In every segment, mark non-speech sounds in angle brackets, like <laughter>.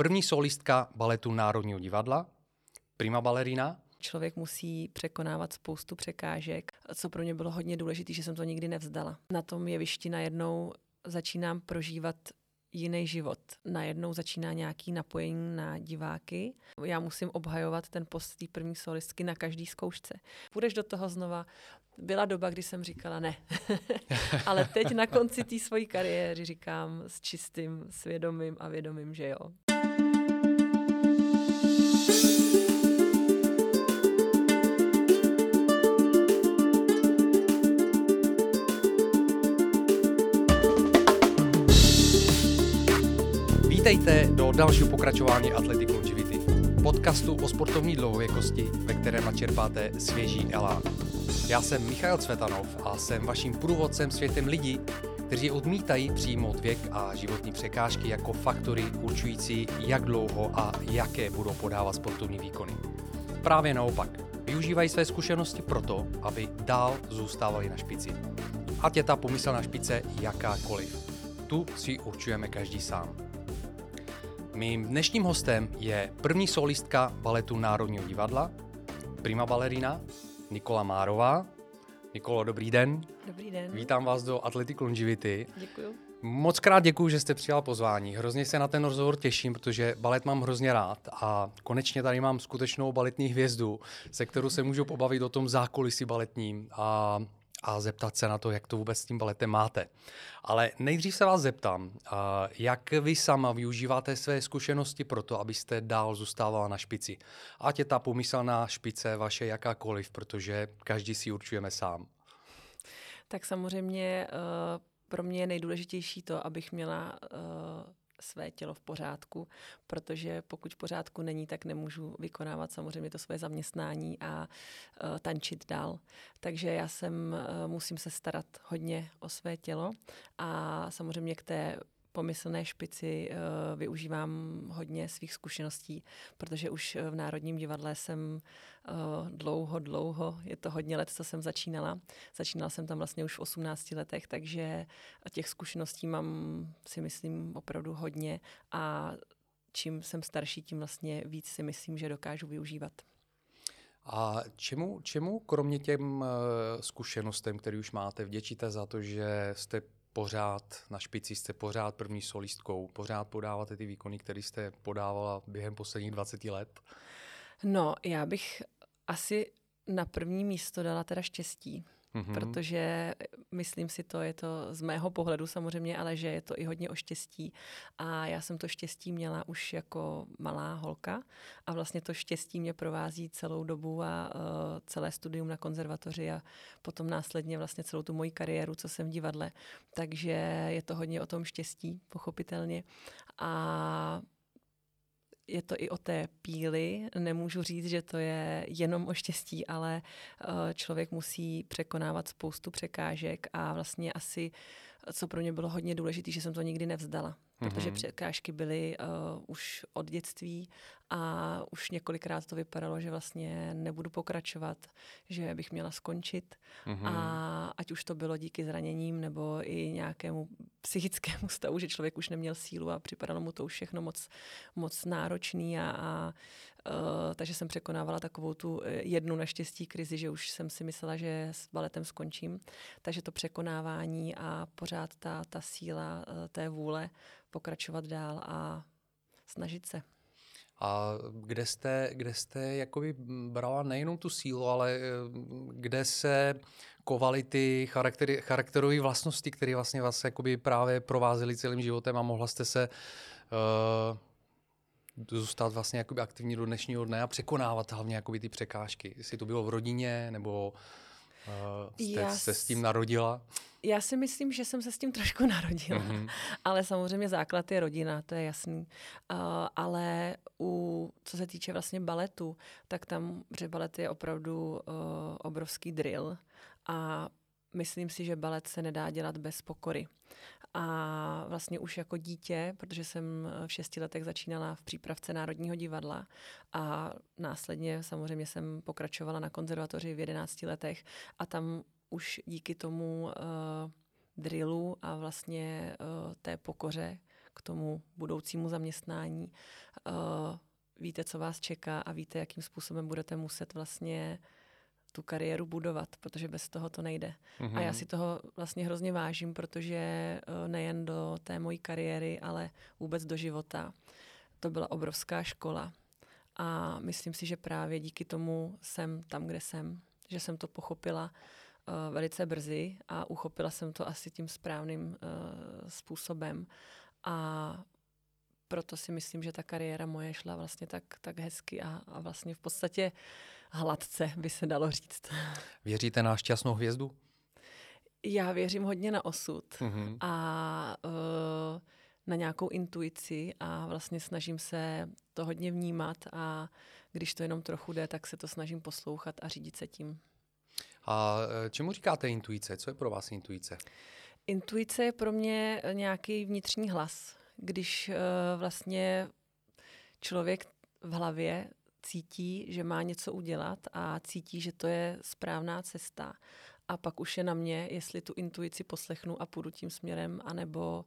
první solistka baletu Národního divadla, prima balerina. Člověk musí překonávat spoustu překážek, co pro mě bylo hodně důležité, že jsem to nikdy nevzdala. Na tom jevišti najednou začínám prožívat jiný život. Najednou začíná nějaký napojení na diváky. Já musím obhajovat ten post té první solistky na každý zkoušce. Půjdeš do toho znova. Byla doba, kdy jsem říkala ne. <laughs> Ale teď na konci té své kariéry říkám s čistým svědomím a vědomím, že jo. Vítejte do dalšího pokračování Athletic Longevity, podcastu o sportovní dlouhověkosti, ve kterém načerpáte svěží elán. Já jsem Michal Cvetanov a jsem vaším průvodcem světem lidí, kteří odmítají přijmout věk a životní překážky jako faktory určující, jak dlouho a jaké budou podávat sportovní výkony. Právě naopak, využívají své zkušenosti proto, aby dál zůstávali na špici. Ať je ta pomyslná špice jakákoliv. Tu si určujeme každý sám. Mým dnešním hostem je první solistka baletu Národního divadla, prima balerina Nikola Márová. Nikolo, dobrý den. Dobrý den. Vítám vás do Athletic Longevity. Děkuju. Moc krát děkuji, že jste přijal pozvání. Hrozně se na ten rozhovor těším, protože balet mám hrozně rád a konečně tady mám skutečnou baletní hvězdu, se kterou se můžu pobavit o tom zákulisí baletním a a zeptat se na to, jak to vůbec s tím baletem máte. Ale nejdřív se vás zeptám, jak vy sama využíváte své zkušenosti pro to, abyste dál zůstávala na špici. Ať je ta pomyslná špice vaše jakákoliv, protože každý si určujeme sám. Tak samozřejmě eh, pro mě je nejdůležitější to, abych měla eh, své tělo v pořádku, protože pokud v pořádku není, tak nemůžu vykonávat samozřejmě to své zaměstnání a uh, tančit dál. Takže já jsem, uh, musím se starat hodně o své tělo a samozřejmě k té pomyslné špici uh, využívám hodně svých zkušeností, protože už v Národním divadle jsem uh, dlouho, dlouho, je to hodně let, co jsem začínala. Začínala jsem tam vlastně už v 18 letech, takže těch zkušeností mám, si myslím, opravdu hodně a čím jsem starší, tím vlastně víc si myslím, že dokážu využívat. A čemu, čemu kromě těm zkušenostem, které už máte, vděčíte za to, že jste pořád na špici, jste pořád první solistkou, pořád podáváte ty výkony, které jste podávala během posledních 20 let? No, já bych asi na první místo dala teda štěstí mm-hmm. protože myslím si to, je to z mého pohledu samozřejmě, ale že je to i hodně o štěstí. A já jsem to štěstí měla už jako malá holka a vlastně to štěstí mě provází celou dobu a uh, celé studium na konzervatoři a potom následně vlastně celou tu moji kariéru, co jsem v divadle. Takže je to hodně o tom štěstí, pochopitelně. A je to i o té píli. Nemůžu říct, že to je jenom o štěstí, ale eh, člověk musí překonávat spoustu překážek a vlastně asi, co pro mě bylo hodně důležité, že jsem to nikdy nevzdala protože mm-hmm. překážky byly uh, už od dětství a už několikrát to vypadalo, že vlastně nebudu pokračovat, že bych měla skončit mm-hmm. a ať už to bylo díky zraněním nebo i nějakému psychickému stavu, že člověk už neměl sílu a připadalo mu to už všechno moc, moc náročný a, a Uh, takže jsem překonávala takovou tu eh, jednu naštěstí krizi, že už jsem si myslela, že s baletem skončím. Takže to překonávání a pořád ta, ta síla uh, té vůle pokračovat dál a snažit se. A kde jste, kde jste jakoby brala nejenom tu sílu, ale eh, kde se kovaly ty charakterové vlastnosti, které vlastně vás jakoby právě provázely celým životem a mohla jste se uh, zůstat vlastně jakoby aktivní do dnešního dne a překonávat hlavně jakoby ty překážky. Jestli to bylo v rodině nebo uh, jste Já se s tím narodila? Já si myslím, že jsem se s tím trošku <laughs> narodila, mm-hmm. ale samozřejmě základ je rodina, to je jasný. Uh, ale u, co se týče vlastně baletu, tak tam, že balet je opravdu uh, obrovský drill a myslím si, že balet se nedá dělat bez pokory. A vlastně už jako dítě, protože jsem v šesti letech začínala v přípravce Národního divadla a následně samozřejmě jsem pokračovala na konzervatoři v jedenácti letech a tam už díky tomu uh, drillu a vlastně uh, té pokoře, k tomu budoucímu zaměstnání. Uh, víte, co vás čeká a víte, jakým způsobem budete muset vlastně tu kariéru budovat, protože bez toho to nejde. Mm-hmm. A já mhm. si toho vlastně hrozně vážím, protože nejen do té mojí kariéry, ale vůbec do života. To byla obrovská škola. A myslím si, že právě díky tomu jsem tam, kde jsem. Že jsem to pochopila uh, velice brzy a uchopila jsem to asi tím správným uh, způsobem. A proto si myslím, že ta kariéra moje šla vlastně tak, tak hezky a, a vlastně v podstatě hladce, by se dalo říct. Věříte na šťastnou hvězdu? Já věřím hodně na osud mm-hmm. a uh, na nějakou intuici a vlastně snažím se to hodně vnímat a když to jenom trochu jde, tak se to snažím poslouchat a řídit se tím. A eh, čemu říkáte intuice? Co je pro vás intuice? Intuice je pro mě nějaký vnitřní hlas. Když uh, vlastně člověk v hlavě cítí, že má něco udělat a cítí, že to je správná cesta. A pak už je na mě, jestli tu intuici poslechnu a půjdu tím směrem, anebo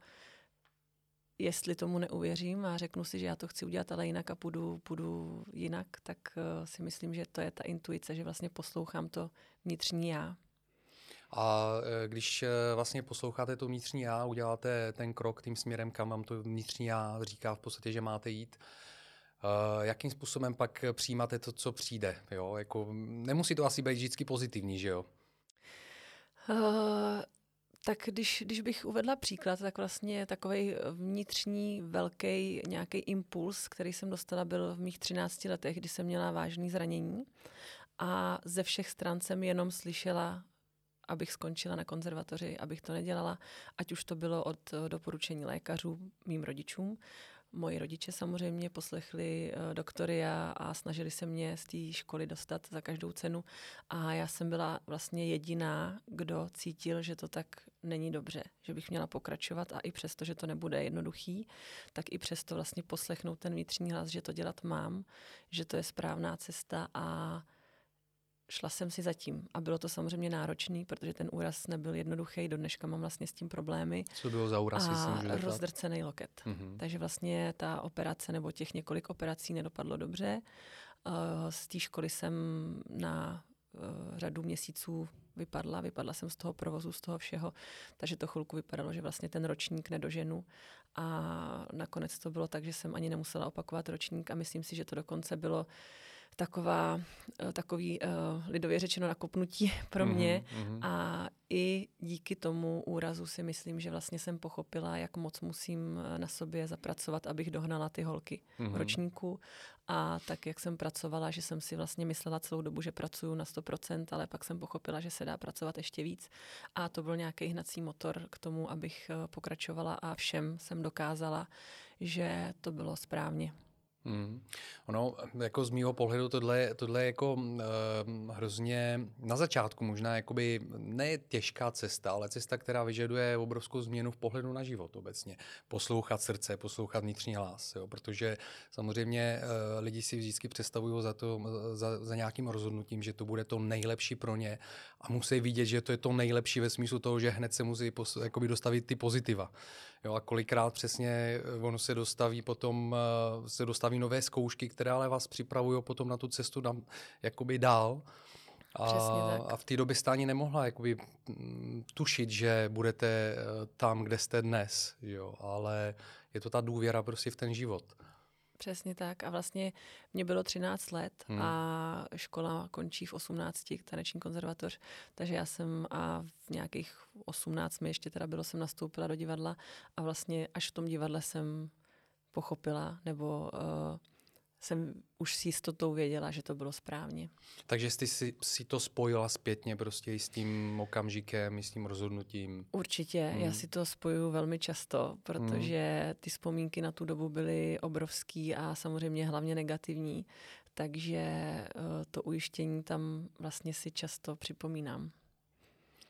jestli tomu neuvěřím a řeknu si, že já to chci udělat, ale jinak a půjdu, půjdu jinak, tak uh, si myslím, že to je ta intuice, že vlastně poslouchám to vnitřní já. A eh, když eh, vlastně posloucháte to vnitřní já, uděláte ten krok tím směrem, kam vám to vnitřní já říká v podstatě, že máte jít, jakým způsobem pak přijímáte to, co přijde? Jo? Jako, nemusí to asi být vždycky pozitivní, že jo? Uh, tak když, když bych uvedla příklad, tak vlastně takový vnitřní velký nějaký impuls, který jsem dostala, byl v mých 13 letech, kdy jsem měla vážné zranění a ze všech stran jsem jenom slyšela abych skončila na konzervatoři, abych to nedělala, ať už to bylo od doporučení lékařů mým rodičům, Moji rodiče samozřejmě poslechli uh, doktory a, a snažili se mě z té školy dostat za každou cenu. A já jsem byla vlastně jediná, kdo cítil, že to tak není dobře, že bych měla pokračovat a i přesto, že to nebude jednoduchý, tak i přesto vlastně poslechnout ten vnitřní hlas, že to dělat mám, že to je správná cesta a šla jsem si zatím. A bylo to samozřejmě náročný, protože ten úraz nebyl jednoduchý. Do dneška mám vlastně s tím problémy. Co bylo za úraz? A rozdrcený loket. Mm-hmm. Takže vlastně ta operace nebo těch několik operací nedopadlo dobře. Uh, z té školy jsem na uh, řadu měsíců vypadla. Vypadla jsem z toho provozu, z toho všeho. Takže to chvilku vypadalo, že vlastně ten ročník nedoženu. A nakonec to bylo tak, že jsem ani nemusela opakovat ročník a myslím si, že to dokonce bylo taková, eh, takový uh, lidově řečeno nakopnutí <laughs> pro mě mm-hmm. a i díky tomu úrazu si myslím, že vlastně jsem pochopila, jak moc musím eh, na sobě zapracovat, abych dohnala ty holky mm-hmm. v ročníku a tak, jak jsem pracovala, že jsem si vlastně myslela celou dobu, že pracuju na 100%, ale pak jsem pochopila, že se dá pracovat ještě víc a to byl nějaký hnací motor k tomu, abych pokračovala a všem jsem dokázala, že to bylo správně. Hmm. Ono, jako z mýho pohledu, tohle, tohle je jako uh, hrozně na začátku možná jakoby ne těžká cesta, ale cesta, která vyžaduje obrovskou změnu v pohledu na život obecně. Poslouchat srdce, poslouchat vnitřní hlas, jo? protože samozřejmě uh, lidi si vždycky představují za, to, za, za nějakým rozhodnutím, že to bude to nejlepší pro ně a musí vidět, že to je to nejlepší ve smyslu toho, že hned se musí pos, jakoby dostavit ty pozitiva. Jo, a kolikrát přesně eh, ono se dostaví potom, eh, se dostaví nové zkoušky, které ale vás připravují potom na tu cestu tam, jakoby dál. A, a v té době jste ani nemohla jakoby, mm, tušit, že budete eh, tam, kde jste dnes. Jo? Ale je to ta důvěra prostě v ten život. Přesně tak. A vlastně mě bylo 13 let hmm. a škola končí v 18, taneční konzervatoř, takže já jsem a v nějakých 18 mi ještě teda bylo, jsem nastoupila do divadla a vlastně až v tom divadle jsem pochopila nebo uh, jsem už s jistotou věděla, že to bylo správně. Takže jsi si, si to spojila zpětně prostě i s tím okamžikem, i s tím rozhodnutím? Určitě, hmm. já si to spojuju velmi často, protože hmm. ty vzpomínky na tu dobu byly obrovský a samozřejmě hlavně negativní, takže eh, to ujištění tam vlastně si často připomínám.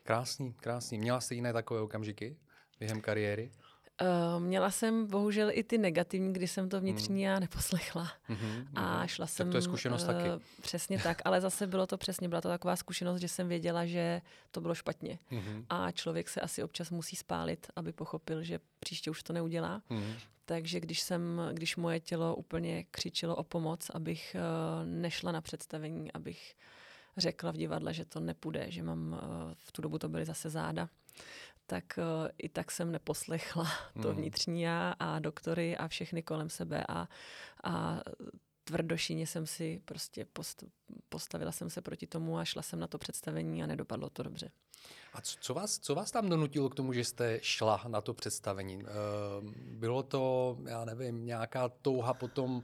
Krásný, krásný. Měla jsi jiné takové okamžiky během kariéry? Uh, měla jsem bohužel i ty negativní, kdy jsem to vnitřní hmm. já neposlechla. Mm-hmm, a šla tak jsem... to je zkušenost uh, taky. Přesně tak, ale zase bylo to přesně, byla to taková zkušenost, že jsem věděla, že to bylo špatně. Mm-hmm. A člověk se asi občas musí spálit, aby pochopil, že příště už to neudělá. Mm-hmm. Takže když jsem, když moje tělo úplně křičilo o pomoc, abych uh, nešla na představení, abych řekla v divadle, že to nepůjde, že mám, uh, v tu dobu to byly zase záda, tak uh, i tak jsem neposlechla <laughs> to hmm. vnitřní já a doktory a všechny kolem sebe a, a tvrdošině jsem si prostě post, postavila jsem se proti tomu a šla jsem na to představení a nedopadlo to dobře. A co, co, vás, co vás tam donutilo k tomu, že jste šla na to představení? Bylo to, já nevím, nějaká touha potom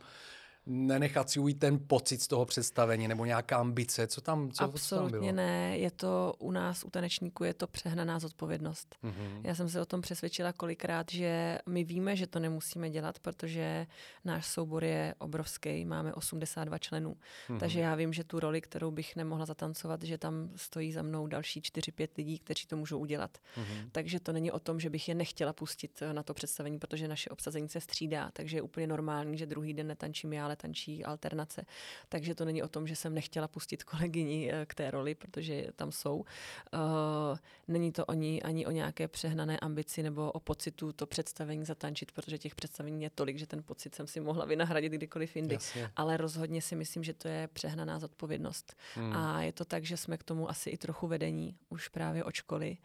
nenechat si ujít ten pocit z toho představení nebo nějaká ambice? Co tam, co, Absolutně co tam bylo? ne. Je to u nás, u tanečníků, je to přehnaná zodpovědnost. Mm-hmm. Já jsem se o tom přesvědčila kolikrát, že my víme, že to nemusíme dělat, protože náš soubor je obrovský, máme 82 členů. Mm-hmm. Takže já vím, že tu roli, kterou bych nemohla zatancovat, že tam stojí za mnou další 4-5 lidí, kteří to můžou udělat. Mm-hmm. Takže to není o tom, že bych je nechtěla pustit na to představení, protože naše obsazení se střídá, takže je úplně normální, že druhý den netančím já, ale tančí alternace. Takže to není o tom, že jsem nechtěla pustit kolegyni eh, k té roli, protože tam jsou. Uh, není to oni ani o nějaké přehnané ambici nebo o pocitu to představení zatančit, protože těch představení je tolik, že ten pocit jsem si mohla vynahradit kdykoliv jindy. Jasně. Ale rozhodně si myslím, že to je přehnaná zodpovědnost. Hmm. A je to tak, že jsme k tomu asi i trochu vedení, už právě od školy.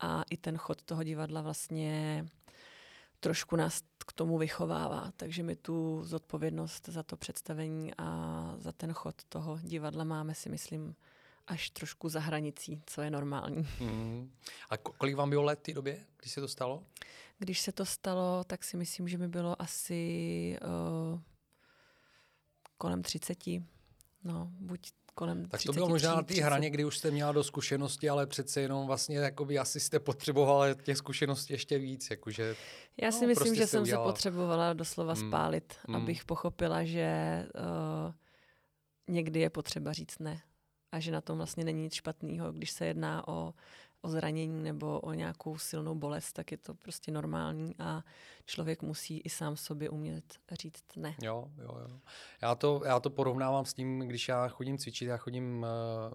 A i ten chod toho divadla vlastně trošku nás k tomu vychovává, takže my tu zodpovědnost za to představení a za ten chod toho divadla máme si myslím až trošku za hranicí, co je normální. Mm. A kolik vám bylo let v té době, když se to stalo? Když se to stalo, tak si myslím, že mi bylo asi uh, kolem 30. No, buď kolem Tak to bylo možná na té hraně, kdy už jste měla do zkušenosti, ale přece jenom vlastně jakoby asi jste potřebovala těch zkušeností ještě víc. Jakože, Já si no, myslím, prostě že jsem udělala. se potřebovala doslova hmm. spálit, hmm. abych pochopila, že uh, někdy je potřeba říct ne a že na tom vlastně není nic špatného, když se jedná o o zranění nebo o nějakou silnou bolest, tak je to prostě normální a člověk musí i sám sobě umět říct ne. Jo, jo, jo. Já to, já to porovnávám s tím, když já chodím cvičit, já chodím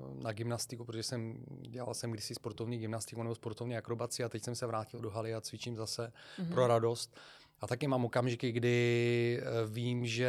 uh, na gymnastiku, protože jsem dělal jsem kdysi sportovní gymnastiku nebo sportovní akrobaci a teď jsem se vrátil do haly a cvičím zase mm-hmm. pro radost. A taky mám okamžiky, kdy eh, vím, že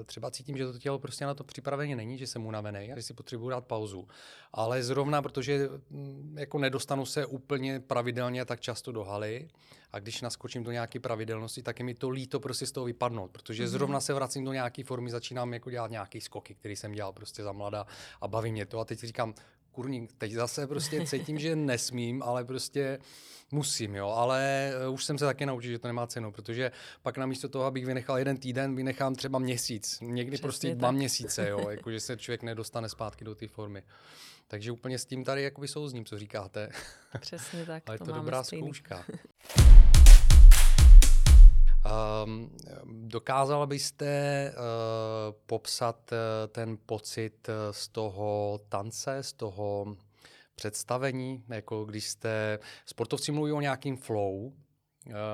eh, třeba cítím, že to tělo prostě na to připraveně není, že jsem unavený a že si potřebuji dát pauzu. Ale zrovna, protože mm, jako nedostanu se úplně pravidelně tak často do haly a když naskočím do nějaké pravidelnosti, tak je mi to líto prostě z toho vypadnout, protože mm-hmm. zrovna se vracím do nějaké formy, začínám jako dělat nějaký skoky, který jsem dělal prostě za mladá a baví mě to. A teď říkám, kurník, teď zase prostě <laughs> cítím, že nesmím, ale prostě musím, jo, ale eh, už jsem se taky naučil, že to nemá cenu, protože pak namísto toho, abych vynechal jeden týden, vynechám třeba měsíc, někdy Přesně prostě tak. dva měsíce, jo, <laughs> jakože se člověk nedostane zpátky do té formy. Takže úplně s tím tady jakoby souzním, co říkáte. Přesně tak. <laughs> ale to, to dobrá stejný. zkouška. Um, dokázala byste uh, popsat uh, ten pocit uh, z toho tance, z toho představení, jako když jste, sportovci mluví o nějakým flow, uh,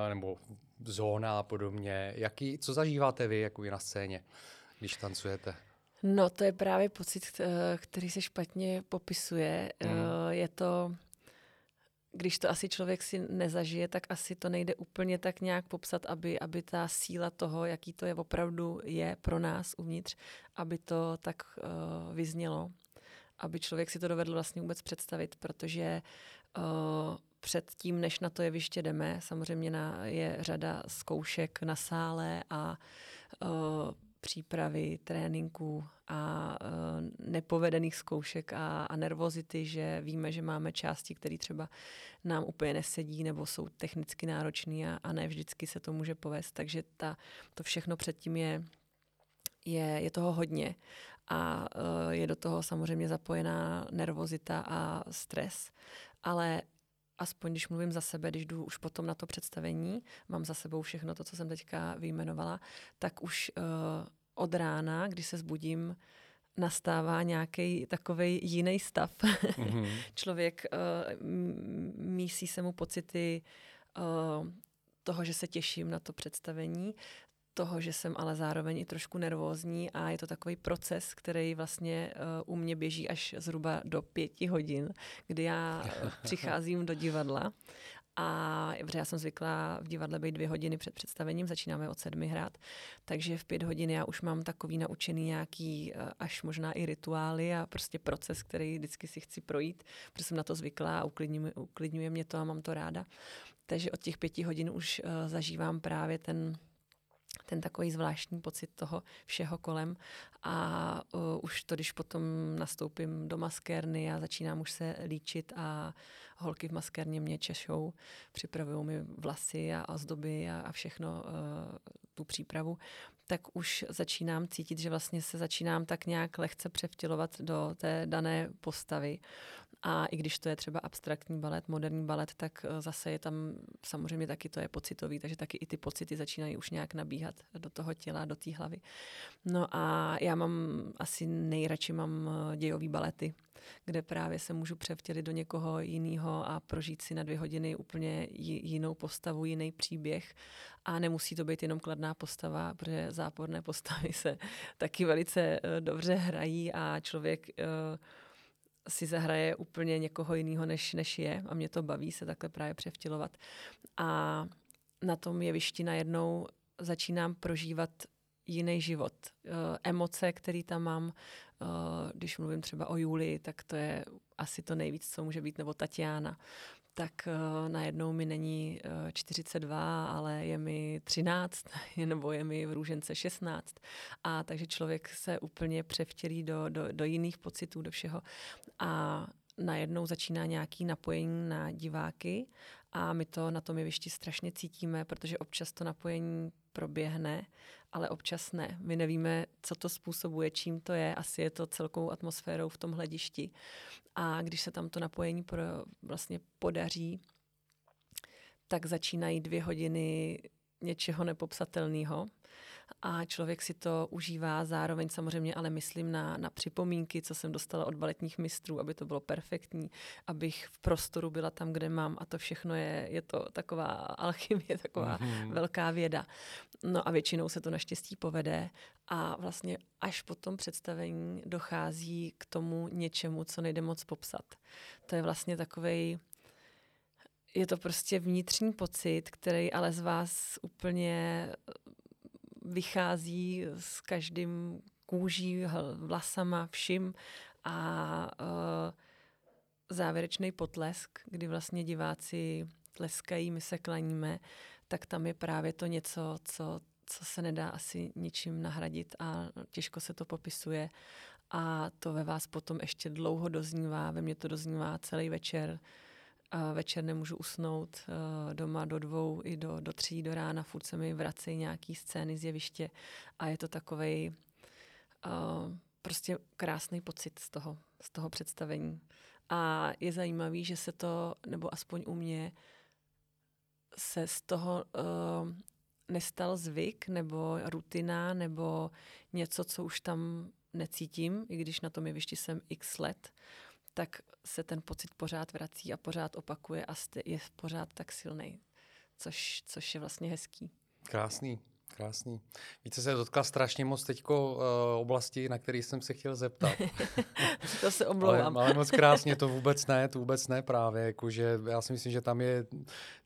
nebo zóna a podobně. Jaký, co zažíváte vy jako na scéně, když tancujete? No, to je právě pocit, který se špatně popisuje. Mm. Je to když to asi člověk si nezažije, tak asi to nejde úplně tak nějak popsat, aby, aby ta síla toho, jaký to je opravdu je pro nás uvnitř, aby to tak uh, vyznělo, aby člověk si to dovedl vlastně vůbec představit, protože uh, před tím, než na to jeviště jdeme, samozřejmě na, je řada zkoušek na sále a uh, přípravy, tréninků a uh, nepovedených zkoušek a, a nervozity, že víme, že máme části, které třeba nám úplně nesedí nebo jsou technicky náročné a, a ne vždycky se to může povést. Takže ta, to všechno předtím je, je, je toho hodně a uh, je do toho samozřejmě zapojená nervozita a stres. Ale aspoň když mluvím za sebe, když jdu už potom na to představení, mám za sebou všechno to, co jsem teďka vyjmenovala, tak už uh, od rána, když se zbudím, nastává nějaký takový jiný stav. Mm-hmm. <laughs> Člověk uh, mísí se mu pocity uh, toho, že se těším na to představení, toho, že jsem ale zároveň i trošku nervózní a je to takový proces, který vlastně uh, u mě běží až zhruba do pěti hodin, kdy já <laughs> přicházím do divadla a protože já jsem zvyklá v divadle být dvě hodiny před představením, začínáme od sedmi hrát, takže v pět hodin já už mám takový naučený nějaký eh, až možná i rituály a prostě proces, který vždycky si chci projít, protože jsem na to zvyklá a uklidňuje, uklidňuje mě to a mám to ráda. Takže od těch pěti hodin už zažívám právě ten ten takový zvláštní pocit toho všeho kolem a uh, už to, když potom nastoupím do maskérny a začínám už se líčit a holky v maskérně mě češou, připravují mi vlasy a ozdoby a, a všechno, uh, tu přípravu, tak už začínám cítit, že vlastně se začínám tak nějak lehce převtělovat do té dané postavy. A i když to je třeba abstraktní balet, moderní balet, tak eh, zase je tam samozřejmě taky to je pocitový, takže taky i ty pocity začínají už nějak nabíhat do toho těla, do té hlavy. No a já mám asi nejradši mám eh, dějový balety, kde právě se můžu převtělit do někoho jiného a prožít si na dvě hodiny úplně jinou postavu, jiný příběh. A nemusí to být jenom kladná postava, protože záporné postavy se <laughs> taky velice eh, dobře hrají a člověk si zahraje úplně někoho jiného, než, než je a mě to baví se takhle právě převtělovat. A na tom jevišti najednou začínám prožívat jiný život. Uh, emoce, které tam mám, uh, když mluvím třeba o Julii, tak to je asi to nejvíc, co může být, nebo Tatiana tak uh, najednou mi není uh, 42, ale je mi 13, <laughs> nebo je mi v růžence 16. A takže člověk se úplně převtělí do, do, do jiných pocitů, do všeho. A najednou začíná nějaký napojení na diváky a my to na tom jevišti strašně cítíme, protože občas to napojení proběhne, ale občas ne. My nevíme, co to způsobuje, čím to je. Asi je to celkou atmosférou v tom hledišti. A když se tam to napojení pro, vlastně podaří, tak začínají dvě hodiny něčeho nepopsatelného a člověk si to užívá zároveň samozřejmě, ale myslím na, na připomínky, co jsem dostala od baletních mistrů, aby to bylo perfektní, abych v prostoru byla tam, kde mám a to všechno je, je to taková alchymie, taková mm-hmm. velká věda. No a většinou se to naštěstí povede a vlastně až po tom představení dochází k tomu něčemu, co nejde moc popsat. To je vlastně takovej je to prostě vnitřní pocit, který ale z vás úplně vychází s každým kůží, vlasama, vším a uh, závěrečný potlesk, kdy vlastně diváci tleskají, my se klaníme, tak tam je právě to něco, co, co se nedá asi ničím nahradit a těžko se to popisuje. A to ve vás potom ještě dlouho doznívá, ve mně to doznívá celý večer. A večer nemůžu usnout uh, doma do dvou i do, do tří do rána, furt se mi vracejí nějaký scény z jeviště a je to takový uh, prostě krásný pocit z toho, z toho představení. A je zajímavý, že se to, nebo aspoň u mě, se z toho uh, nestal zvyk nebo rutina nebo něco, co už tam necítím, i když na tom jevišti jsem x let, tak se ten pocit pořád vrací a pořád opakuje a je pořád tak silný, což, což je vlastně hezký. Krásný. Krásný. Více se dotkla strašně moc teďko uh, oblasti, na který jsem se chtěl zeptat. <laughs> to se omlouvám. ale, ale moc krásně, to vůbec ne, to vůbec ne právě. Jakože já si myslím, že tam je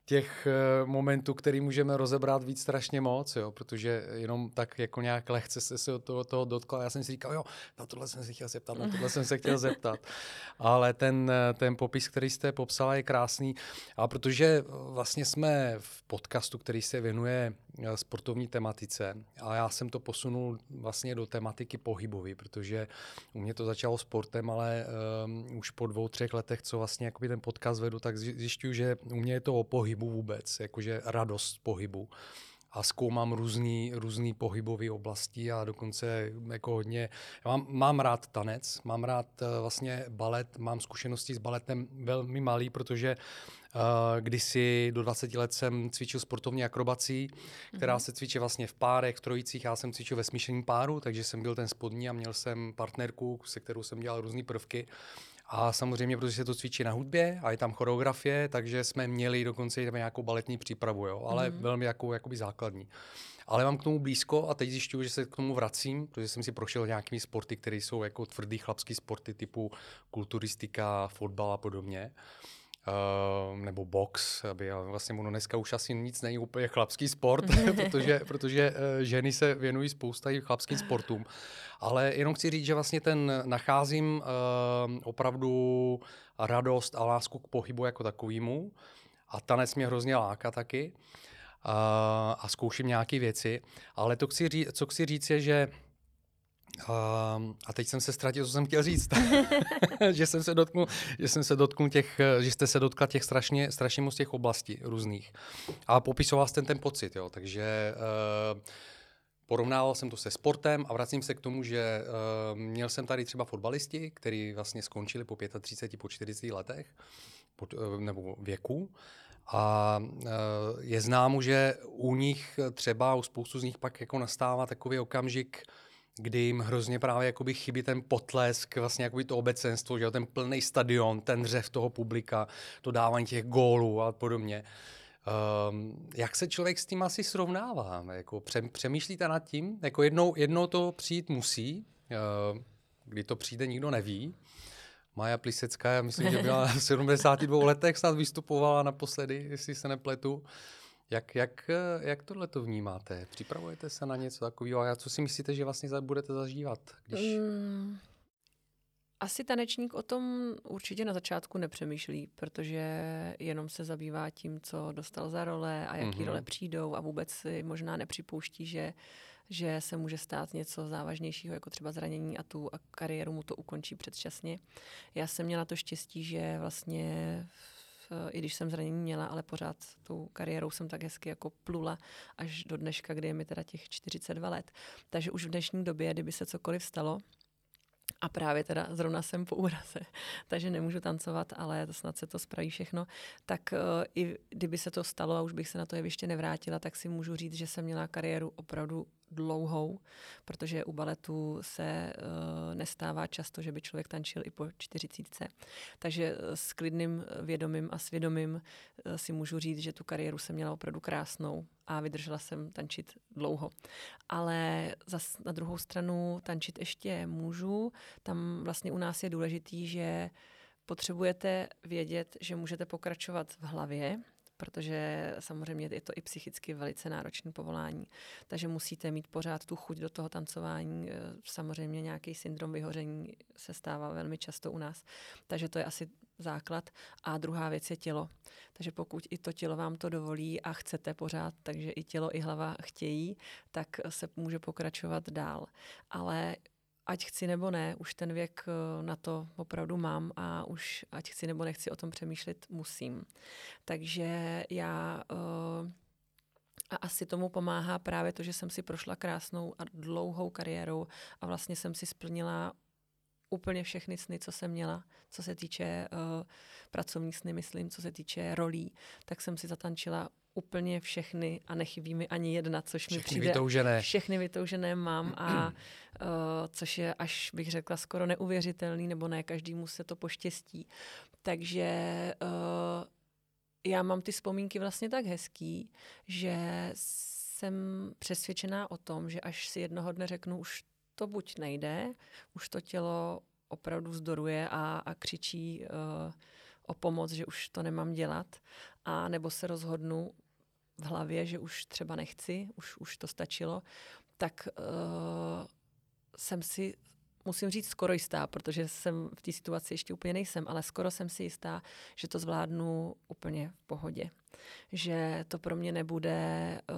těch uh, momentů, který můžeme rozebrat víc strašně moc, jo, protože jenom tak jako nějak lehce se, se od toho, toho dotkla. Já jsem si říkal, jo, na tohle jsem se chtěl zeptat, na tohle jsem se chtěl zeptat. <laughs> Ale ten, ten popis, který jste popsala, je krásný. A protože vlastně jsme v podcastu, který se věnuje Eh, sportovní tematice a já jsem to posunul vlastně do tematiky pohybový, protože u mě to začalo sportem, ale um, už po dvou, třech letech, co vlastně jakoby ten podcast vedu, tak zjišťuju, že u mě je to o pohybu vůbec, jakože radost pohybu a zkoumám různý, různý pohybové oblasti a dokonce jako hodně, mám, mám rád tanec, mám rád uh, vlastně balet, mám zkušenosti s baletem velmi malý, protože Uh, kdysi do 20 let jsem cvičil sportovní akrobací, která mm-hmm. se cvičí vlastně v párech, v trojicích. Já jsem cvičil ve smíšeném páru, takže jsem byl ten spodní a měl jsem partnerku, se kterou jsem dělal různé prvky. A samozřejmě, protože se to cvičí na hudbě a je tam choreografie, takže jsme měli dokonce i nějakou baletní přípravu, jo, ale mm. velmi jako, jakoby základní. Ale mám k tomu blízko a teď zjišťuju, že se k tomu vracím, protože jsem si prošel nějakými sporty, které jsou jako tvrdý chlapský sporty typu kulturistika, fotbal a podobně. Uh, nebo box, aby vlastně ono dneska už asi nic není úplně chlapský sport, <laughs> protože, protože uh, ženy se věnují spousta i chlapským sportům. Ale jenom chci říct, že vlastně ten nacházím uh, opravdu radost a lásku k pohybu jako takovýmu a tanec mě hrozně láká taky a, a zkouším nějaké věci. Ale to chci říct, co chci říct je, že Um, a teď jsem se ztratil, co jsem chtěl říct. <laughs> že jsem se dotknul, že jsem se dotknul těch, že jste se dotkla těch strašně, strašně moc těch oblastí různých. A popisoval jste ten pocit, jo. Takže uh, porovnával jsem to se sportem a vracím se k tomu, že uh, měl jsem tady třeba fotbalisti, kteří vlastně skončili po 35, po 40 letech, po, uh, nebo věku. A e, je známo, že u nich třeba, u spoustu z nich pak jako nastává takový okamžik, kdy jim hrozně právě jakoby chybí ten potlesk, vlastně jakoby to obecenstvo, že ten plný stadion, ten řev toho publika, to dávání těch gólů a podobně. Um, jak se člověk s tím asi srovnává? Jako přemýšlíte nad tím? Jako jednou, jednou to přijít musí, uh, kdy to přijde, nikdo neví. Maja Plisecká, já myslím, že byla v 72 letech, snad vystupovala naposledy, jestli se nepletu. Jak, jak, jak tohle to vnímáte? Připravujete se na něco takového? A co si myslíte, že vlastně budete zažívat? Když... Mm, asi tanečník o tom určitě na začátku nepřemýšlí, protože jenom se zabývá tím, co dostal za role a jaký mm-hmm. role přijdou a vůbec si možná nepřipouští, že že se může stát něco závažnějšího, jako třeba zranění a tu a kariéru mu to ukončí předčasně. Já jsem měla to štěstí, že vlastně i když jsem zranění měla, ale pořád tou kariérou jsem tak hezky jako plula až do dneška, kdy je mi teda těch 42 let. Takže už v dnešní době, kdyby se cokoliv stalo, a právě teda zrovna jsem po úraze, <laughs> takže nemůžu tancovat, ale snad se to spraví všechno. Tak uh, i kdyby se to stalo a už bych se na to jeviště nevrátila, tak si můžu říct, že jsem měla kariéru opravdu dlouhou, protože u baletu se uh, nestává často, že by člověk tančil i po čtyřicítce. Takže eh, s klidným vědomím a svědomím uh, si můžu říct, že tu kariéru jsem měla opravdu krásnou a vydržela jsem tančit dlouho. Ale zas na druhou stranu tančit ještě můžu. Tam vlastně u nás je důležitý, že potřebujete vědět, že můžete pokračovat v hlavě, protože samozřejmě je to i psychicky velice náročné povolání. Takže musíte mít pořád tu chuť do toho tancování. E, samozřejmě nějaký syndrom vyhoření se stává velmi často u nás. Takže to je asi základ. A druhá věc je tělo. Takže pokud i to tělo vám to dovolí a chcete pořád, takže i tělo, i hlava chtějí, tak se může pokračovat dál. Ale ať chci nebo ne, už ten věk eh, na to opravdu mám a už ať chci nebo nechci o tom přemýšlet musím. Takže já uh, a asi tomu pomáhá právě to, že jsem si prošla krásnou a dlouhou kariérou a vlastně jsem si splnila úplně všechny sny, co jsem měla, co se týče uh, pracovních sny, myslím, co se týče rolí, tak jsem si zatančila úplně všechny a nechybí mi ani jedna, což všechny mi přijde. Vytoužené. Všechny vytoužené mám a uh, <clears throat> což je až bych řekla skoro neuvěřitelný, nebo ne každému se to poštěstí. Takže uh, já mám ty vzpomínky vlastně tak hezký, že jsem přesvědčená o tom, že až si jednoho dne řeknu, už to buď nejde, už to tělo opravdu zdoruje a, a křičí uh, o pomoc, že už to nemám dělat, a nebo se rozhodnu v hlavě, že už třeba nechci, už, už to stačilo, tak uh, jsem si, musím říct, skoro jistá, protože jsem v té situaci ještě úplně nejsem, ale skoro jsem si jistá, že to zvládnu úplně v pohodě. Že to pro mě nebude uh,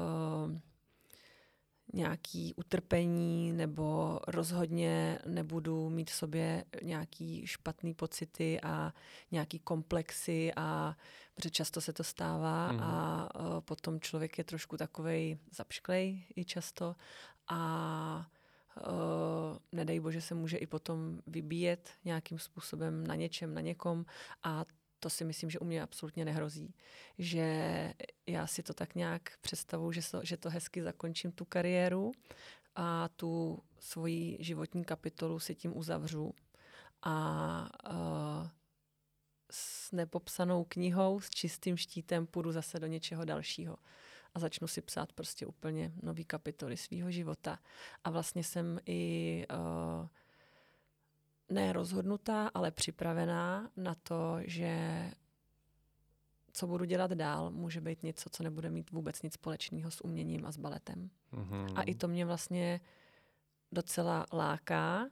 nějaký utrpení nebo rozhodně nebudu mít v sobě nějaký špatný pocity a nějaký komplexy a protože často se to stává mm. a uh, potom člověk je trošku takovej zapšklej i často a uh, nedej bože se může i potom vybíjet nějakým způsobem na něčem, na někom a to si myslím, že u mě absolutně nehrozí. Že já si to tak nějak představuji, že, že to hezky zakončím tu kariéru a tu svoji životní kapitolu si tím uzavřu a uh, s nepopsanou knihou, s čistým štítem půjdu zase do něčeho dalšího a začnu si psát prostě úplně nový kapitoly svého života. A vlastně jsem i uh, ne rozhodnutá, ale připravená na to, že co budu dělat dál, může být něco, co nebude mít vůbec nic společného s uměním a s baletem. Mm-hmm. A i to mě vlastně docela láká,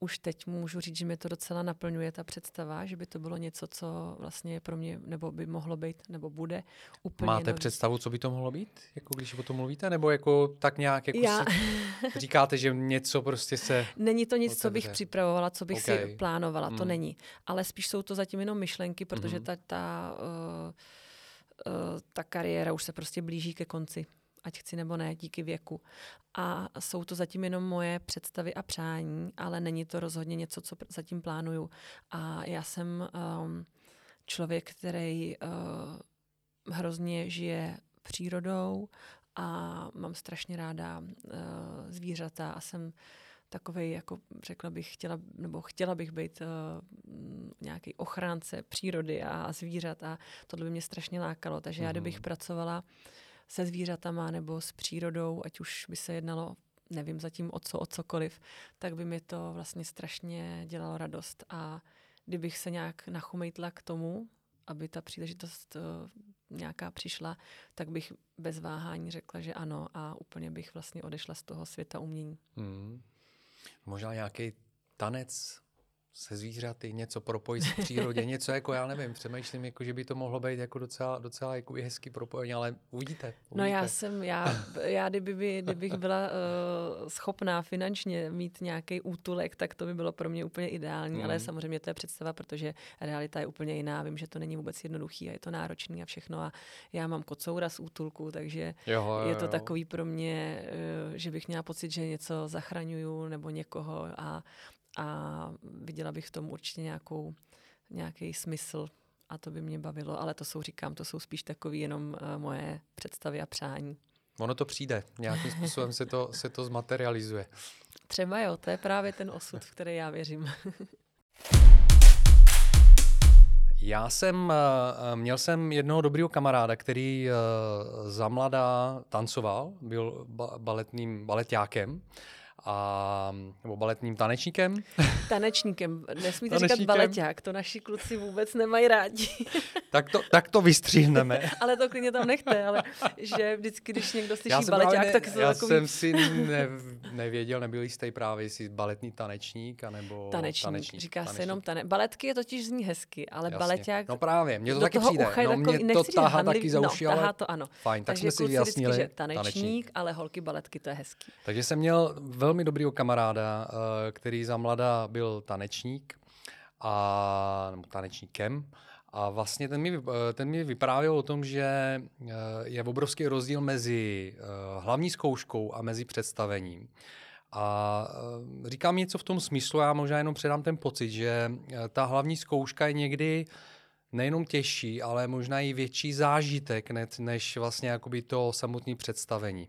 už teď můžu říct, že mě to docela naplňuje ta představa, že by to bylo něco, co vlastně pro mě, nebo by mohlo být, nebo bude úplně Máte nový. představu, co by to mohlo být, jako když o tom mluvíte, nebo jako tak nějak jako Já... <laughs> říkáte, že něco prostě se Není to nic, otevře. co bych připravovala, co bych okay. si plánovala, hmm. to není. Ale spíš jsou to zatím jenom myšlenky, protože hmm. ta, ta, uh, uh, ta kariéra už se prostě blíží ke konci ať chci nebo ne, díky věku. A jsou to zatím jenom moje představy a přání, ale není to rozhodně něco, co zatím plánuju. A já jsem um, člověk, který uh, hrozně žije přírodou a mám strašně ráda uh, zvířata a jsem takový, jako řekla bych, chtěla, nebo chtěla bych být uh, nějaký ochránce přírody a zvířat a tohle by mě strašně lákalo. Takže mm. já, kdybych mhm. pracovala se zvířatama nebo s přírodou, ať už by se jednalo, nevím zatím o co, o cokoliv, tak by mi to vlastně strašně dělalo radost. A kdybych se nějak nachumejtla k tomu, aby ta příležitost uh, nějaká přišla, tak bych bez váhání řekla, že ano a úplně bych vlastně odešla z toho světa umění. Hmm. Možná nějaký tanec se zvířaty, něco propojit s přírodě, <laughs> něco jako já nevím, přemýšlím, jako, že by to mohlo být jako docela, docela jako hezký propojení, ale uvidíte, uvidíte. No já jsem, já, já kdyby, by, kdybych byla uh, <laughs> schopná finančně mít nějaký útulek, tak to by bylo pro mě úplně ideální, mm. ale samozřejmě to je představa, protože realita je úplně jiná, vím, že to není vůbec jednoduchý a je to náročný a všechno a já mám kocoura z útulku, takže jo, jo, je to jo. takový pro mě, uh, že bych měla pocit, že něco zachraňuju nebo někoho a a viděla bych v tom určitě nějakou, nějaký smysl a to by mě bavilo, ale to jsou, říkám, to jsou spíš takový jenom uh, moje představy a přání. Ono to přijde, nějakým způsobem se to, se to zmaterializuje. Třeba jo, to je právě ten osud, v který já věřím. <laughs> Já jsem, eh, měl jsem jednoho dobrého kamaráda, který eh, za mladá tancoval, byl baletným baletákem a, nebo baletním tanečníkem. <laughs> Tanečníkem. Nesmíte tanečníkem. říkat baleták, to naši kluci vůbec nemají rádi. <laughs> tak, to, tak to vystříhneme. <laughs> ale to klidně tam nechte, ale že vždycky, když někdo slyší baleták, ne, tak to Já takový... jsem si ne, nevěděl, nebyl jistý právě, jestli baletní tanečník, anebo tanečník. tanečník říká tanečník. se jenom tane. Baletky je totiž zní hezky, ale Jasně. baleták... No právě, mně to taky přijde. No, mě to tahá taky za uši, no, ale... to ano. Fajn, tak jsme si vyjasnili. Vždycky, tanečník, tanečník, ale holky baletky, to je hezký. Takže jsem měl velmi dobrýho kamaráda, eh, který za mladá byl tanečník a nebo tanečníkem. A vlastně ten mi, eh, ten mi vyprávěl o tom, že eh, je obrovský rozdíl mezi hlavní zkouškou a mezi představením. A říkám něco v tom smyslu, já možná jenom předám ten pocit, že ta hlavní zkouška je někdy nejenom těžší, ale možná i větší zážitek než vlastně jakoby to samotné představení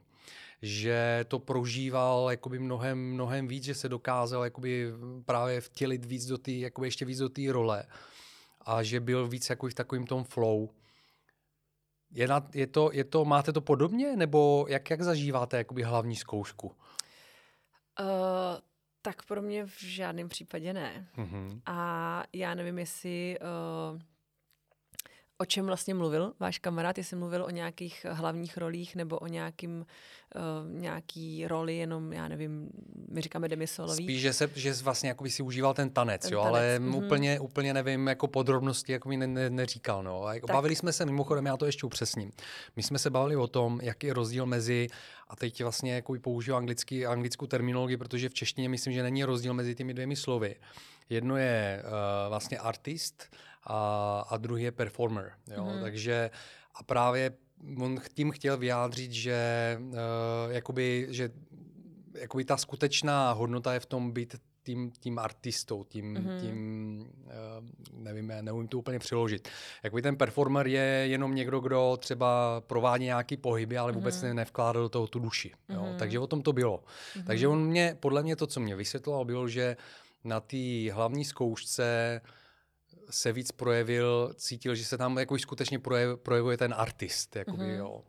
že to prožíval jakoby mnohem, mnohem víc, že se dokázal jakoby právě vtělit víc do té, jakoby ještě víc do té role a že byl víc jako v takovým tom flow. Je, na, je, to, je to, máte to podobně, nebo jak, jak zažíváte jakoby hlavní zkoušku? Uh, tak pro mě v žádném případě ne. Mm-hmm. A já nevím, jestli uh, o čem vlastně mluvil váš kamarád, jestli mluvil o nějakých hlavních rolích nebo o nějakým, uh, nějaký roli, jenom, já nevím, my říkáme demisolový. Spíš, že, se, že vlastně jako si užíval ten tanec, ten jo, tanec. ale mm-hmm. úplně, úplně nevím, jako podrobnosti, jako mi ne, ne, neříkal. No. A jako bavili jsme se, mimochodem, já to ještě upřesním. My jsme se bavili o tom, jaký je rozdíl mezi, a teď vlastně jako použiju anglický, anglickou terminologii, protože v češtině myslím, že není rozdíl mezi těmi dvěmi slovy. Jedno je uh, vlastně artist a, a druhý je performer. Jo? Mm-hmm. Takže a právě on tím chtěl vyjádřit, že, uh, jakoby, že jakoby ta skutečná hodnota je v tom být tím, tím artistou, tím, mm-hmm. tím uh, nevím, neumím to úplně přiložit. Jakoby ten performer je jenom někdo, kdo třeba provádí nějaký pohyby, ale vůbec mm-hmm. nevkládá do toho tu duši. Jo? Mm-hmm. Takže o tom to bylo. Mm-hmm. Takže on mě, podle mě to, co mě vysvětloval, bylo, že na té hlavní zkoušce se víc projevil, cítil, že se tam jako skutečně projev, projevuje ten artist, jakoby, mm-hmm. jo.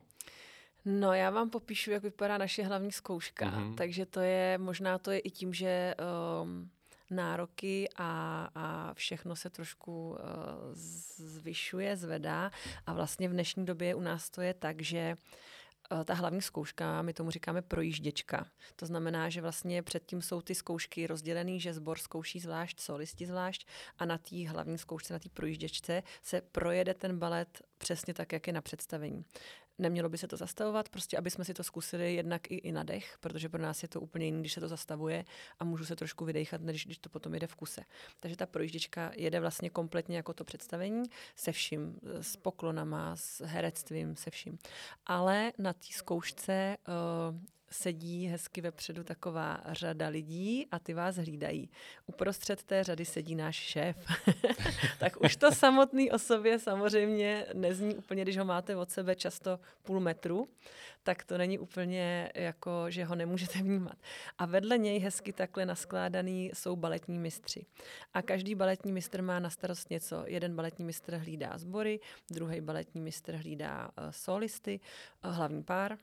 No, já vám popíšu, jak vypadá naše hlavní zkouška. Mm-hmm. Takže to je, možná to je i tím, že um, nároky a, a všechno se trošku uh, zvyšuje, zvedá. A vlastně v dnešní době u nás to je tak, že uh, ta hlavní zkouška, my tomu říkáme projížděčka. To znamená, že vlastně předtím jsou ty zkoušky rozdělený, že sbor zkouší zvlášť, solisti zvlášť a na té hlavní zkoušce, na té projížděčce se projede ten balet přesně tak, jak je na představení. Nemělo by se to zastavovat, prostě aby jsme si to zkusili jednak i, i na dech, protože pro nás je to úplně jiný, když se to zastavuje a můžu se trošku vydechat, než když to potom jede v kuse. Takže ta projížděčka jede vlastně kompletně jako to představení, se vším, s poklonama, s herectvím, se vším. Ale na té zkoušce uh, sedí hezky vepředu taková řada lidí a ty vás hlídají. Uprostřed té řady sedí náš šéf. <laughs> tak už to samotný o sobě samozřejmě nezní úplně, když ho máte od sebe často půl metru, tak to není úplně jako, že ho nemůžete vnímat. A vedle něj hezky takhle naskládaný jsou baletní mistři. A každý baletní mistr má na starost něco. Jeden baletní mistr hlídá sbory, druhý baletní mistr hlídá uh, solisty, uh, hlavní pár,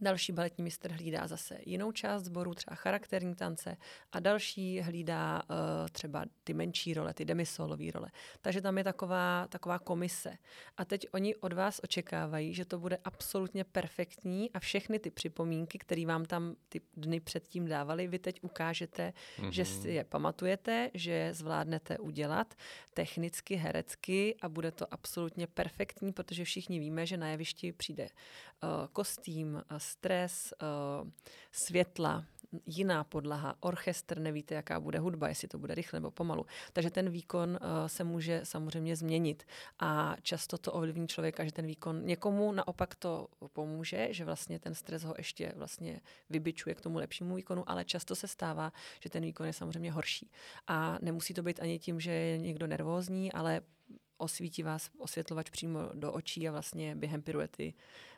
Další baletní mistr hlídá zase jinou část sboru, třeba charakterní tance a další hlídá uh, třeba ty menší role, ty demisolové role. Takže tam je taková, taková komise. A teď oni od vás očekávají, že to bude absolutně perfektní a všechny ty připomínky, které vám tam ty dny předtím dávali, vy teď ukážete, mm-hmm. že si je pamatujete, že je zvládnete udělat technicky, herecky a bude to absolutně perfektní, protože všichni víme, že na jevišti přijde uh, kostým, stres, uh, světla, jiná podlaha, orchestr, nevíte, jaká bude hudba, jestli to bude rychle nebo pomalu. Takže ten výkon uh, se může samozřejmě změnit a často to ovlivní člověka, že ten výkon někomu naopak to pomůže, že vlastně ten stres ho ještě vlastně vybičuje k tomu lepšímu výkonu, ale často se stává, že ten výkon je samozřejmě horší. A nemusí to být ani tím, že je někdo nervózní, ale osvítí vás osvětlovač přímo do očí a vlastně během piruety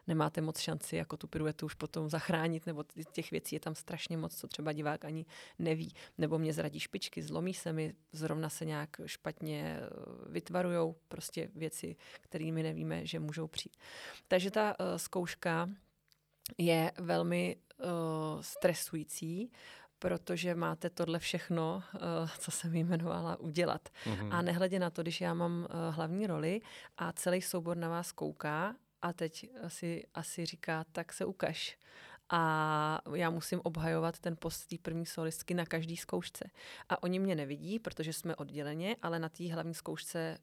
nemáte moc šanci jako tu piruetu už potom zachránit, nebo těch věcí je tam strašně moc, co třeba divák ani neví. Nebo mě zradí špičky, zlomí se mi, zrovna se nějak špatně eh, vytvarujou, prostě věci, kterými nevíme, že můžou přijít. Takže ta uh, zkouška je velmi uh, stresující, protože máte tohle všechno, co jsem jmenovala, udělat. Mm-hmm. A nehledě na to, když já mám hlavní roli a celý soubor na vás kouká a teď asi, asi říká, tak se ukaž. A já musím obhajovat ten post té první solistky na každý zkoušce. A oni mě nevidí, protože jsme odděleně, ale na té hlavní zkoušce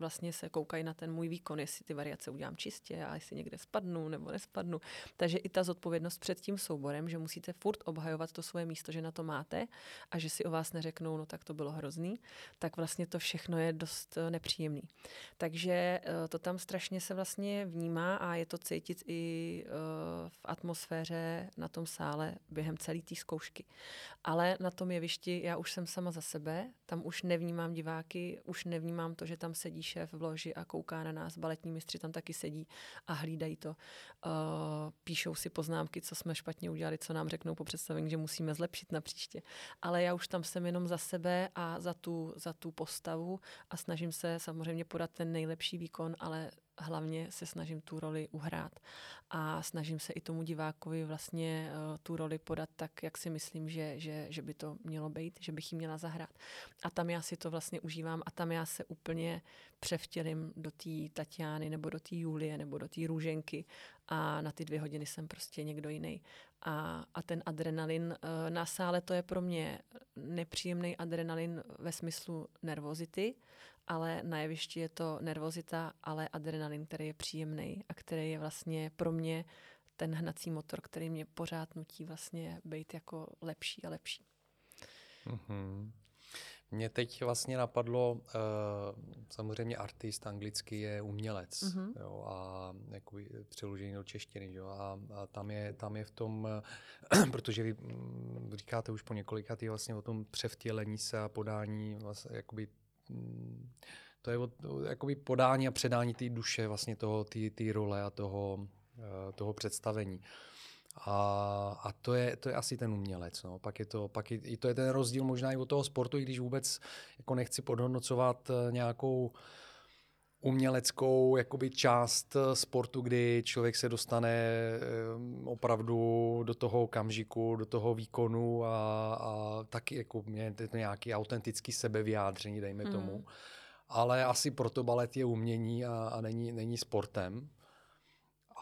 vlastně se koukají na ten můj výkon, jestli ty variace udělám čistě a jestli někde spadnu nebo nespadnu. Takže i ta zodpovědnost před tím souborem, že musíte furt obhajovat to svoje místo, že na to máte a že si o vás neřeknou, no tak to bylo hrozný, tak vlastně to všechno je dost eh, nepříjemný. Takže eh, to tam strašně se vlastně vnímá a je to cítit i eh, v atmosféře na tom sále během celé té zkoušky. Ale na tom jevišti já už jsem sama za sebe, tam už nevnímám diváky, už nevnímám to, že tam sedí šéf v loži a kouká na nás. Baletní mistři tam taky sedí a hlídají to. Uh, píšou si poznámky, co jsme špatně udělali, co nám řeknou po představení, že musíme zlepšit na příště. Ale já už tam jsem jenom za sebe a za tu, za tu postavu a snažím se samozřejmě podat ten nejlepší výkon, ale hlavně se snažím tu roli uhrát a snažím se i tomu divákovi vlastně uh, tu roli podat tak, jak si myslím, že, že, že by to mělo být, že bych ji měla zahrát. A tam já si to vlastně užívám a tam já se úplně převtělím do té Tatiány nebo do té Julie nebo do té Růženky a na ty dvě hodiny jsem prostě někdo jiný. A, a ten adrenalin uh, na sále to je pro mě nepříjemný adrenalin ve smyslu nervozity, ale na jevišti je to nervozita, ale adrenalin, který je příjemný a který je vlastně pro mě ten hnací motor, který mě pořád nutí vlastně být jako lepší a lepší. Mm-hmm. Mě teď vlastně napadlo, uh, samozřejmě artist anglicky je umělec mm-hmm. jo, a jakoby přeložení do češtiny. Jo, a, a tam, je, tam je v tom, <clears throat> protože vy um, říkáte už po několika tý vlastně o tom převtělení se a podání vlastně, jakoby to je od, jakoby podání a předání té duše vlastně toho, té role a toho, eh, toho představení. A, a to, je, to je asi ten umělec. No. Pak je to, pak je, to je ten rozdíl možná i od toho sportu, i když vůbec jako nechci podhodnocovat eh, nějakou uměleckou jakoby část eh, sportu, kdy člověk se dostane eh, opravdu do toho okamžiku, do toho výkonu a, a taky jako mě to nějaký autentický sebevyjádření, dejme hmm. tomu. Ale asi proto balet je umění a, a není, není sportem.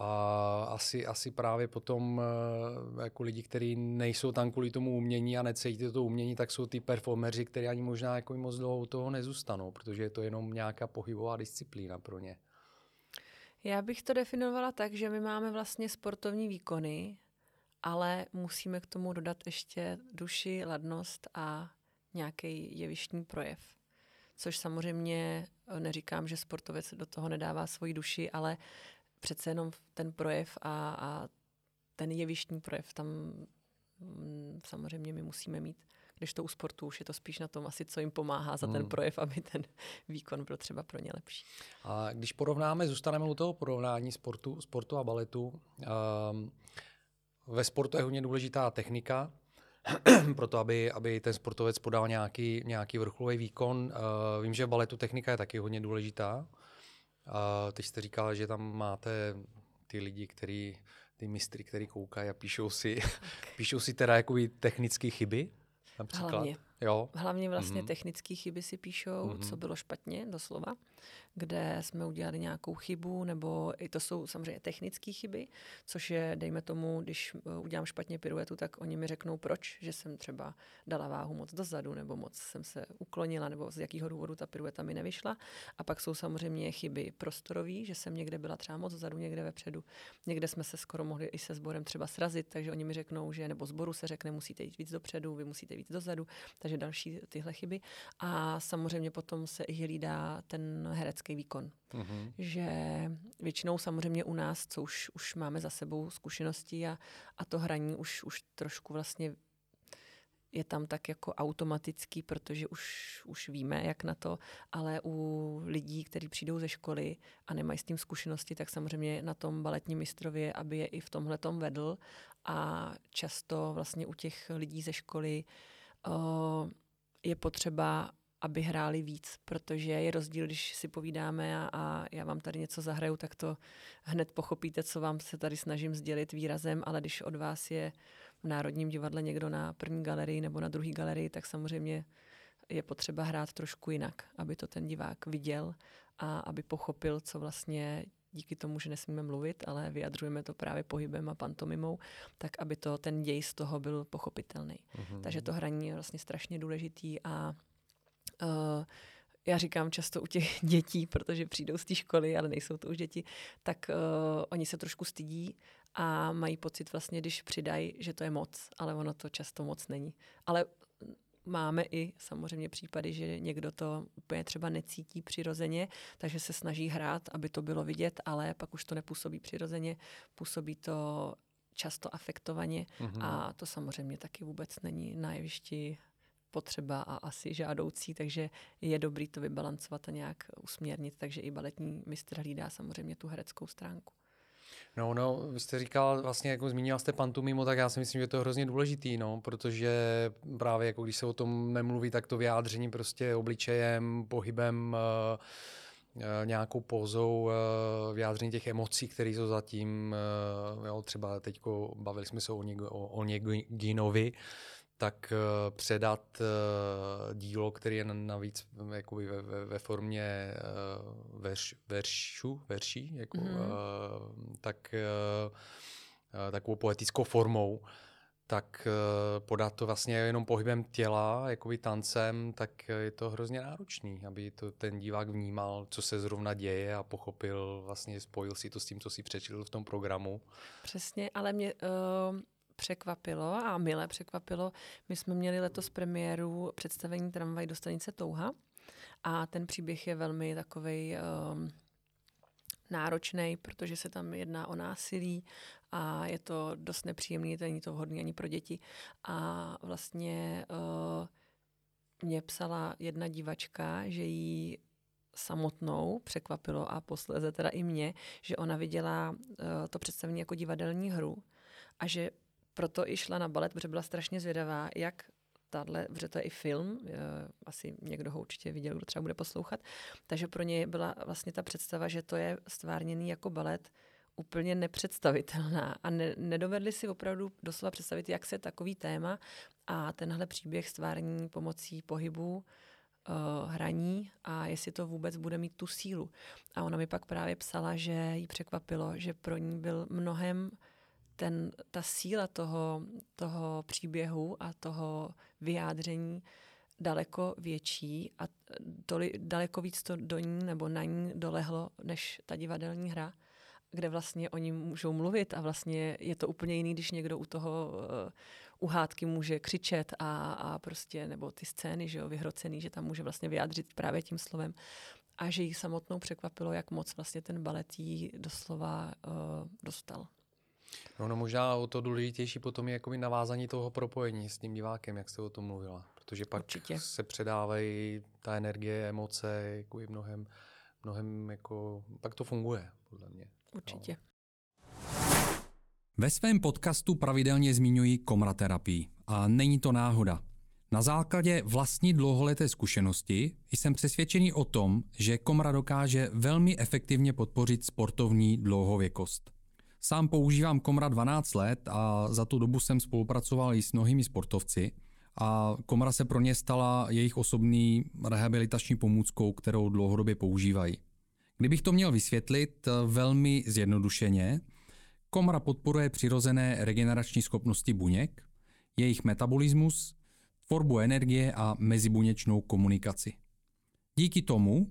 A asi, asi právě potom eh, jako lidi, kteří nejsou tam kvůli tomu umění a necítí to umění, tak jsou ty performeři, kteří ani možná jako moc dlouho toho nezůstanou, protože je to jenom nějaká pohybová disciplína pro ně. Já bych to definovala tak, že my máme vlastně sportovní výkony, ale musíme k tomu dodat ještě duši, ladnost a nějaký jevištní projev. Což samozřejmě eh, neříkám, že sportovec do toho nedává svoji duši, ale přece jenom ten projev a, a ten jevištní projev tam mm, samozřejmě my musíme mít. Když to u sportu už je to spíš na tom asi, co jim pomáhá za ten hmm. projev, aby ten <laughs> výkon byl třeba pro ně lepší. A když porovnáme, zůstaneme u toho porovnání sportu, sportu a baletu. Um, ve sportu je hodně důležitá technika, <clears throat> proto aby, aby ten sportovec podal nějaký, nějaký vrcholový výkon. Uh, vím, že v baletu technika je taky hodně důležitá. A teď jste říkala, že tam máte ty lidi, který, ty mistry, který koukají a píšou si, <laughs> píšou si teda jakoby technické chyby, například. Hlavně. Jo. Hlavně vlastně mm-hmm. technické chyby si píšou, mm-hmm. co bylo špatně, doslova kde jsme udělali nějakou chybu, nebo i to jsou samozřejmě technické chyby, což je, dejme tomu, když eh, udělám špatně piruetu, tak oni mi řeknou, proč, že jsem třeba dala váhu moc dozadu, nebo moc jsem se uklonila, nebo z jakého důvodu ta pirueta mi nevyšla. A pak jsou samozřejmě chyby prostorové, že jsem někde byla třeba moc zadu, někde vepředu. Někde jsme se skoro mohli i se sborem třeba srazit, takže oni mi řeknou, že nebo zboru se řekne, musíte jít víc dopředu, vy musíte jít dozadu, takže další tyhle chyby. A samozřejmě potom se i hlídá ten herecký výkon. Mm-hmm. Že většinou samozřejmě u nás, co už, už máme za sebou zkušenosti a, a to hraní už, už trošku vlastně je tam tak jako automatický, protože už, už víme, jak na to, ale u lidí, kteří přijdou ze školy a nemají s tím zkušenosti, tak samozřejmě na tom baletním mistrově, aby je i v tomhle vedl a často vlastně u těch lidí ze školy uh, je potřeba aby hráli víc, protože je rozdíl, když si povídáme a, a já vám tady něco zahraju, tak to hned pochopíte, co vám se tady snažím sdělit výrazem, ale když od vás je v Národním divadle někdo na první galerii nebo na druhé galerii, tak samozřejmě je potřeba hrát trošku jinak, aby to ten divák viděl a aby pochopil, co vlastně díky tomu, že nesmíme mluvit, ale vyjadřujeme to právě pohybem a pantomimou, tak aby to ten děj z toho byl pochopitelný. Mm-hmm. Takže to hraní je vlastně strašně důležitý a uh, já říkám často u těch <laughs> dětí, protože přijdou z té školy, ale nejsou to už děti, tak uh, oni se trošku stydí a mají pocit vlastně, když přidají, že to je moc, ale ono to často moc není. Ale máme i samozřejmě případy, že někdo to úplně třeba necítí přirozeně, takže se snaží hrát, aby to bylo vidět, ale pak už to nepůsobí přirozeně, působí to často afektovaně mm-hmm. a to samozřejmě taky vůbec není na jevišti potřeba a asi žádoucí, takže je dobrý to vybalancovat a nějak usměrnit, takže i baletní mistr hlídá samozřejmě tu hereckou stránku. No, no, vy jste říkal, vlastně jako zmínila jste pantomimo, tak já si myslím, že to je hrozně důležitý, no, protože právě jako když se o tom nemluví, tak to vyjádření prostě obličejem, pohybem, uh, nějakou pózou, uh, vyjádření těch emocí, které jsou zatím, jo, třeba teď bavili jsme se o, o, o Oneginovi, tak uh, předat uh, dílo, který je navíc jakoby ve, ve, ve formě uh, verš, veršu, verší, jako, uh, tak uh, takovou poetickou formou, tak uh, podat to vlastně jenom pohybem těla, jakoby tancem, tak je to hrozně náročný, aby to ten divák vnímal, co se zrovna děje a pochopil, vlastně spojil si to s tím, co si přečetl v tom programu. Přesně, ale mě... Uh překvapilo a milé překvapilo. My jsme měli letos premiéru představení Tramvaj do stanice Touha a ten příběh je velmi takový um, ehm, náročný, protože se tam jedná o násilí a je to dost nepříjemný, není to vhodné ani pro děti. A vlastně uh, mě psala jedna divačka, že jí samotnou překvapilo a posléze teda i mě, že ona viděla uh, to představení jako divadelní hru a že proto i šla na balet, protože byla strašně zvědavá, jak tahle, protože to je i film, asi někdo ho určitě viděl, kdo třeba bude poslouchat, takže pro ně byla vlastně ta představa, že to je stvárněný jako balet, úplně nepředstavitelná a ne, nedovedli si opravdu doslova představit, jak se takový téma a tenhle příběh stvární pomocí pohybu uh, hraní a jestli to vůbec bude mít tu sílu. A ona mi pak právě psala, že jí překvapilo, že pro ní byl mnohem ten, ta síla toho, toho příběhu a toho vyjádření daleko větší a toli, daleko víc to do ní nebo na ní dolehlo, než ta divadelní hra kde vlastně oni můžou mluvit a vlastně je to úplně jiný, když někdo u toho uh, uhádky může křičet a, a prostě, nebo ty scény, že jo, vyhrocený, že tam může vlastně vyjádřit právě tím slovem. A že jí samotnou překvapilo, jak moc vlastně ten balet jí doslova uh, dostal. No, no možná o to důležitější potom je jakoby navázání toho propojení s tím divákem, jak jste o tom mluvila. Protože pak Určitě. se předávají ta energie, emoce, jako mnohem, mnohem jako, pak to funguje, podle mě. Určitě. Ve svém podcastu pravidelně zmiňuji komraterapii a není to náhoda. Na základě vlastní dlouholeté zkušenosti jsem přesvědčený o tom, že komra dokáže velmi efektivně podpořit sportovní dlouhověkost. Sám používám komra 12 let a za tu dobu jsem spolupracoval i s mnohými sportovci a komra se pro ně stala jejich osobní rehabilitační pomůckou, kterou dlouhodobě používají. Kdybych to měl vysvětlit eh, velmi zjednodušeně, komra podporuje přirozené regenerační schopnosti buněk, jejich metabolismus, tvorbu energie a mezibuněčnou komunikaci. Díky tomu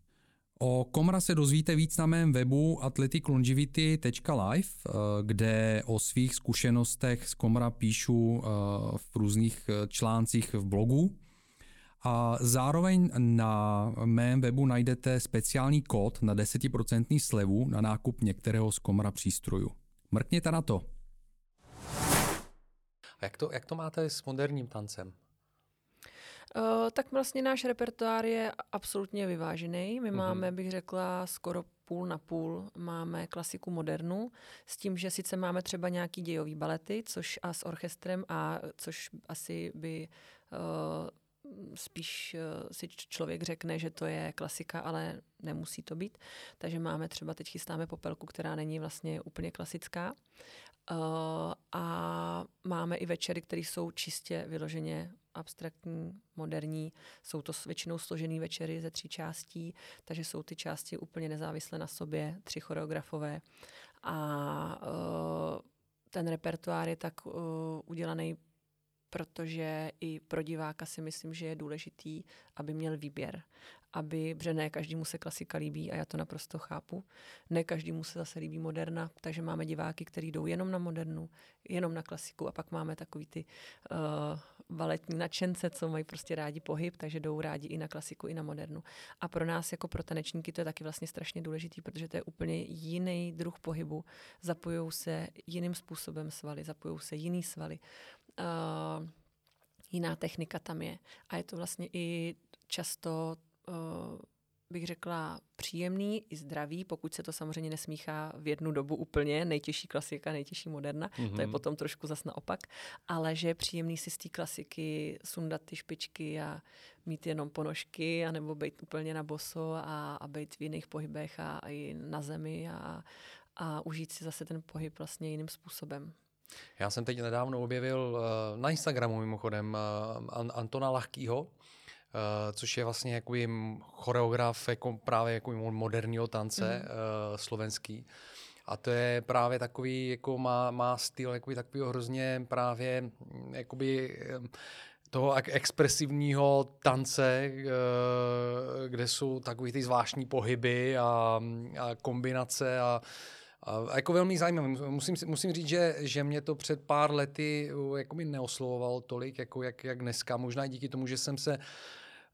O Komra se dozvíte víc na mém webu athleticlongivity.live, eh, kde o svých zkušenostech z Komra píšu eh, v různých eh, článcích v blogu. A zároveň na mém webu najdete speciální kód na 10% slevu na nákup některého z Komra přístrojů. Mrkněte na to. A jak to, jak to máte s moderním tancem? Uh, tak vlastně náš repertoár je absolutně vyvážený. My mm-hmm. máme, bych řekla, skoro půl na půl. Máme klasiku modernu, s tím, že sice máme třeba nějaký dějový balety, což a s orchestrem, a což asi by uh, spíš uh, si člověk řekne, že to je klasika, ale nemusí to být. Takže máme třeba, teď chystáme popelku, která není vlastně úplně klasická. Uh, a máme i večery, které jsou čistě vyloženě abstraktní, moderní. Jsou to většinou složené večery ze tří částí, takže jsou ty části úplně nezávislé na sobě, tři choreografové. A uh, ten repertoár je tak uh, udělaný protože i pro diváka si myslím, že je důležitý, aby měl výběr. Aby, protože ne každému se klasika líbí a já to naprosto chápu. Ne každému se zase líbí moderna, takže máme diváky, kteří jdou jenom na modernu, jenom na klasiku a pak máme takový ty uh, valetní nadšence, co mají prostě rádi pohyb, takže jdou rádi i na klasiku, i na modernu. A pro nás jako pro tanečníky to je taky vlastně strašně důležitý, protože to je úplně jiný druh pohybu. Zapojují se jiným způsobem svaly, zapojují se jiný svaly uh, jiná technika tam je. A je to vlastně i často, bych řekla, příjemný i zdravý, pokud se to samozřejmě nesmíchá v jednu dobu úplně, nejtěžší klasika, nejtěžší moderna, mm-hmm. to je mhm. potom trošku zas naopak, ale že je příjemný si z té klasiky sundat ty špičky a mít jenom ponožky, anebo být úplně na boso a, a být v jiných pohybech a, a i na zemi a, a užít si zase ten pohyb vlastně jiným způsobem. Já jsem teď nedávno objevil eh, na Instagramu mimochodem eh, Antona Lahkýho, eh, což je vlastně jako choreograf jako právě jako moderního tance mm. slovenský. A to je právě takový, jako má, má styl jako takový hrozně právě mm, jakoby toho expresivního tance, kde jsou takový ty zvláštní pohyby a, a kombinace a a jako velmi zajímavé. Musím, musím říct, že, že mě to před pár lety jako by neoslovovalo tolik, jako jak, jak dneska. Možná díky tomu, že jsem se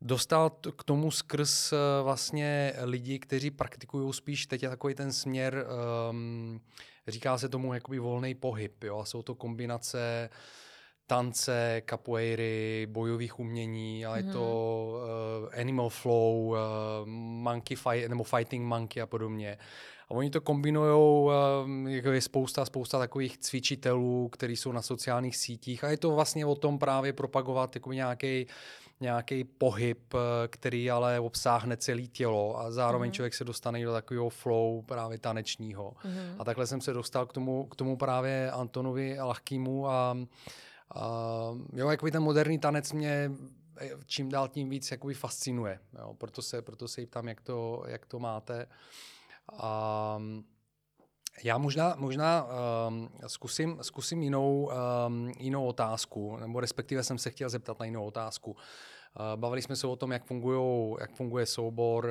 dostal k tomu skrz uh, vlastně lidi, kteří praktikují spíš, teď je takový ten směr, um, říká se tomu jakoby volný pohyb, jo, a jsou to kombinace tance, capoeiry, bojových umění, ale mm-hmm. je to uh, animal flow, uh, monkey fight, nebo fighting monkey a podobně. A oni to kombinují, um, jako je spousta, spousta takových cvičitelů, kteří jsou na sociálních sítích a je to vlastně o tom právě propagovat jako nějaký nějaký pohyb, eh, který ale obsáhne celé tělo a zároveň mm. člověk se dostane do takového flow právě tanečního. Mm. A takhle jsem se dostal k tomu, k tomu právě Antonovi Lachkýmu a, a jo, jakoby ten moderní tanec mě eh, čím dál tím víc jakoby fascinuje. Jo, proto se, proto se ptám, jak to, jak to máte. A já možná, možná um, zkusím, zkusím jinou, um, jinou otázku, nebo respektive jsem se chtěl zeptat na jinou otázku. Uh, bavili jsme se o tom, jak, fungujou, jak funguje soubor,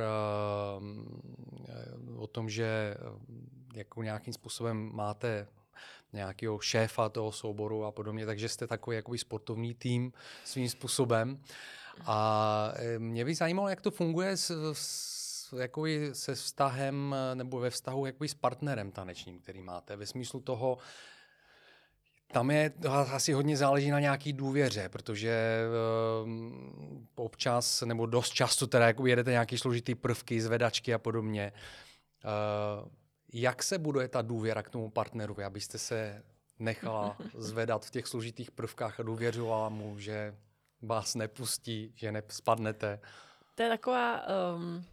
uh, o tom, že jako nějakým způsobem máte nějakého šéfa toho souboru a podobně, takže jste takový jakoby sportovní tým svým způsobem. A mě by zajímalo, jak to funguje s, s jakoby se vztahem nebo ve vztahu jakoby s partnerem tanečním, který máte, ve smyslu toho, tam je asi hodně záleží na nějaký důvěře, protože um, občas nebo dost často teda jako jedete nějaký složitý prvky, zvedačky a podobně. Uh, jak se buduje ta důvěra k tomu partnerovi, abyste se nechala <laughs> zvedat v těch složitých prvkách a důvěřovala mu, že vás nepustí, že nespadnete? To je taková um,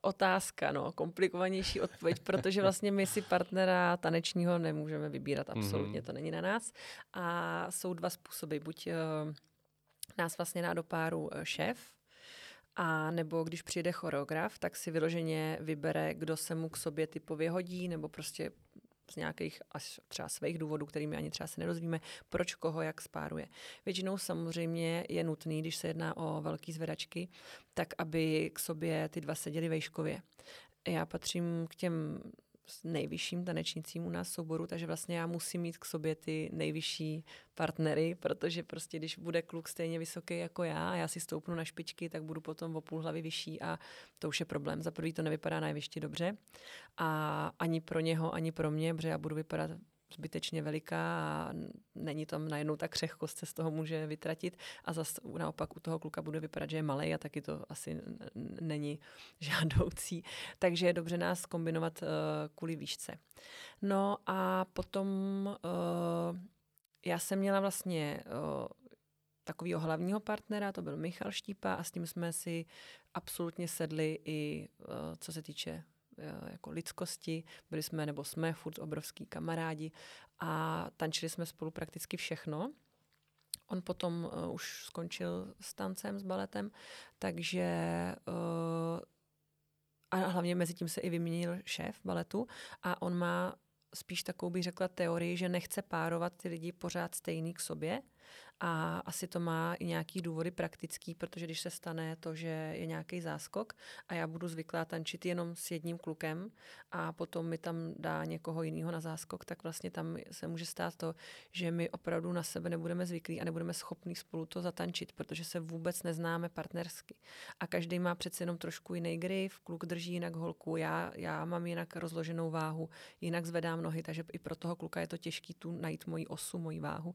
otázka, no, komplikovanější odpověď, <laughs> protože vlastně my si partnera tanečního nemůžeme vybírat absolutně, mm-hmm. to není na nás. A jsou dva způsoby, buď uh, nás vlastně dá do páru uh, šéf, a nebo když přijde choreograf, tak si vyloženě vybere, kdo se mu k sobě typově hodí, nebo prostě z nějakých až třeba svých důvodů, kterými ani třeba se nedozvíme, proč koho jak spáruje. Většinou samozřejmě je nutný, když se jedná o velký zvedačky, tak aby k sobě ty dva seděli vejškově. Já patřím k těm nejvyšším tanečnicím u nás souboru, takže vlastně já musím mít k sobě ty nejvyšší partnery, protože prostě když bude kluk stejně vysoký jako já a já si stoupnu na špičky, tak budu potom o půl hlavy vyšší a to už je problém. Za prvý to nevypadá najvyšší dobře a ani pro něho, ani pro mě, protože já budu vypadat zbytečně veliká a není tam najednou ta křehkost se z toho může vytratit a zase naopak u toho kluka bude vypadat, že je malý a taky to asi není <laughs> žádoucí. Takže je dobře nás kombinovat uh, kvůli výšce. No a potom uh, já jsem měla vlastně uh, takového hlavního partnera, to byl Michal Štípa a s tím jsme si absolutně sedli i co se týče Eh, jako lidskosti. Byli jsme nebo jsme furt obrovský kamarádi a tančili jsme spolu prakticky všechno. On potom uh, už skončil s tancem, s baletem, takže uh, a hlavně mezi tím se i vyměnil šéf baletu a on má spíš takovou bych řekla teorii, že nechce párovat ty lidi pořád stejný k sobě, a asi to má i nějaký důvody praktický, protože když se stane to, že je nějaký záskok a já budu zvyklá tančit jenom s jedním klukem a potom mi tam dá někoho jiného na záskok, tak vlastně tam se může stát to, že my opravdu na sebe nebudeme zvyklí a nebudeme schopní spolu to zatančit, protože se vůbec neznáme partnersky. A každý má přece jenom trošku jiný grif, kluk drží jinak holku, já, já mám jinak rozloženou váhu, jinak zvedám nohy, takže i pro toho kluka je to těžké tu najít moji osu, moji váhu.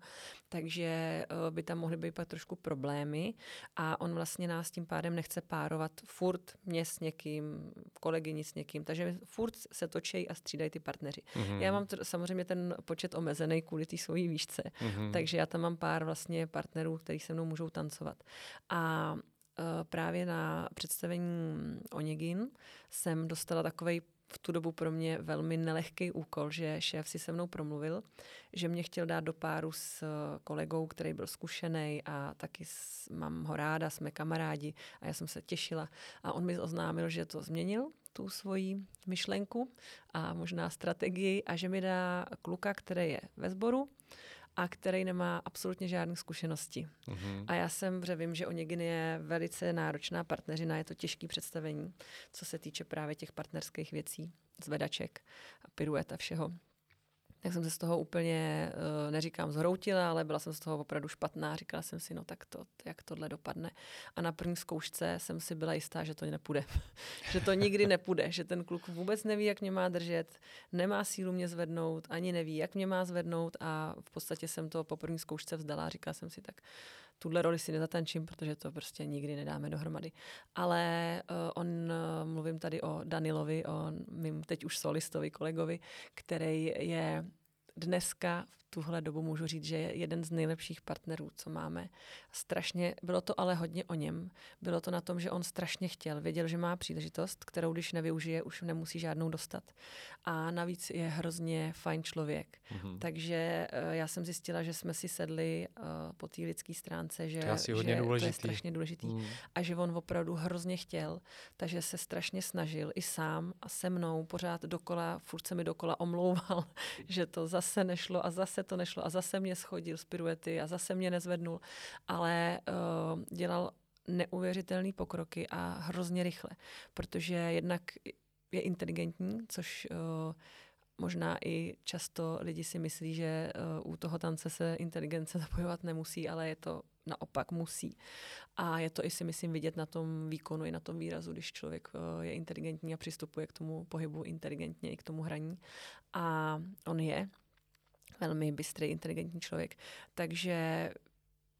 Takže by tam mohly být pak trošku problémy a on vlastně nás tím pádem nechce párovat furt mě s někým, kolegyni s někým, takže furt se točí a střídají ty partneři. Mm-hmm. Já mám t- samozřejmě ten počet omezený kvůli té svojí výšce, mm-hmm. takže já tam mám pár vlastně partnerů, kteří se mnou můžou tancovat. A uh, právě na představení Onegin jsem dostala takový v tu dobu pro mě velmi nelehký úkol, že šéf si se mnou promluvil, že mě chtěl dát do páru s kolegou, který byl zkušený a taky mám ho ráda, jsme kamarádi a já jsem se těšila. A on mi oznámil, že to změnil, tu svoji myšlenku a možná strategii a že mi dá kluka, který je ve sboru a který nemá absolutně žádné zkušenosti. Mm-hmm. A já jsem, že vím, že Onegin je velice náročná partneřina, je to těžké představení, co se týče právě těch partnerských věcí, zvedaček, piruet a všeho. Tak jsem se z toho úplně, uh, neříkám zhroutila, ale byla jsem z toho opravdu špatná. Říkala jsem si, no tak to, jak tohle dopadne. A na první zkoušce jsem si byla jistá, že to nepůjde. <laughs> že to nikdy nepůjde, že ten kluk vůbec neví, jak mě má držet, nemá sílu mě zvednout, ani neví, jak mě má zvednout a v podstatě jsem to po první zkoušce vzdala. Říkala jsem si, tak tuhle roli si nezatančím, protože to prostě nikdy nedáme dohromady. Ale uh, on, uh, mluvím tady o Danilovi, o mým teď už solistovi kolegovi, který je dneska v tuhle dobu můžu říct, že je jeden z nejlepších partnerů, co máme. Strašně, bylo to ale hodně o něm. Bylo to na tom, že on strašně chtěl. Věděl, že má příležitost, kterou když nevyužije, už nemusí žádnou dostat. A navíc je hrozně fajn člověk. Mm-hmm. Takže uh, já jsem zjistila, že jsme si sedli uh, po té lidské stránce, že, to je, hodně že důležitý. to je strašně důležitý. Mm. A že on opravdu hrozně chtěl, takže se strašně snažil i sám a se mnou pořád dokola, furt se mi dokola omlouval, <laughs> že to zase nešlo a zase to nešlo a zase mě schodil z piruety a zase mě nezvednul, ale uh, dělal neuvěřitelné pokroky a hrozně rychle, protože jednak je inteligentní, což uh, možná i často lidi si myslí, že uh, u toho tance se inteligence <laughs> zapojovat nemusí, ale je to naopak musí. A je to i si myslím vidět na tom výkonu i na tom výrazu, když člověk je inteligentní a přistupuje k tomu pohybu inteligentně i k tomu hraní. A on je velmi bystrý, inteligentní člověk. Takže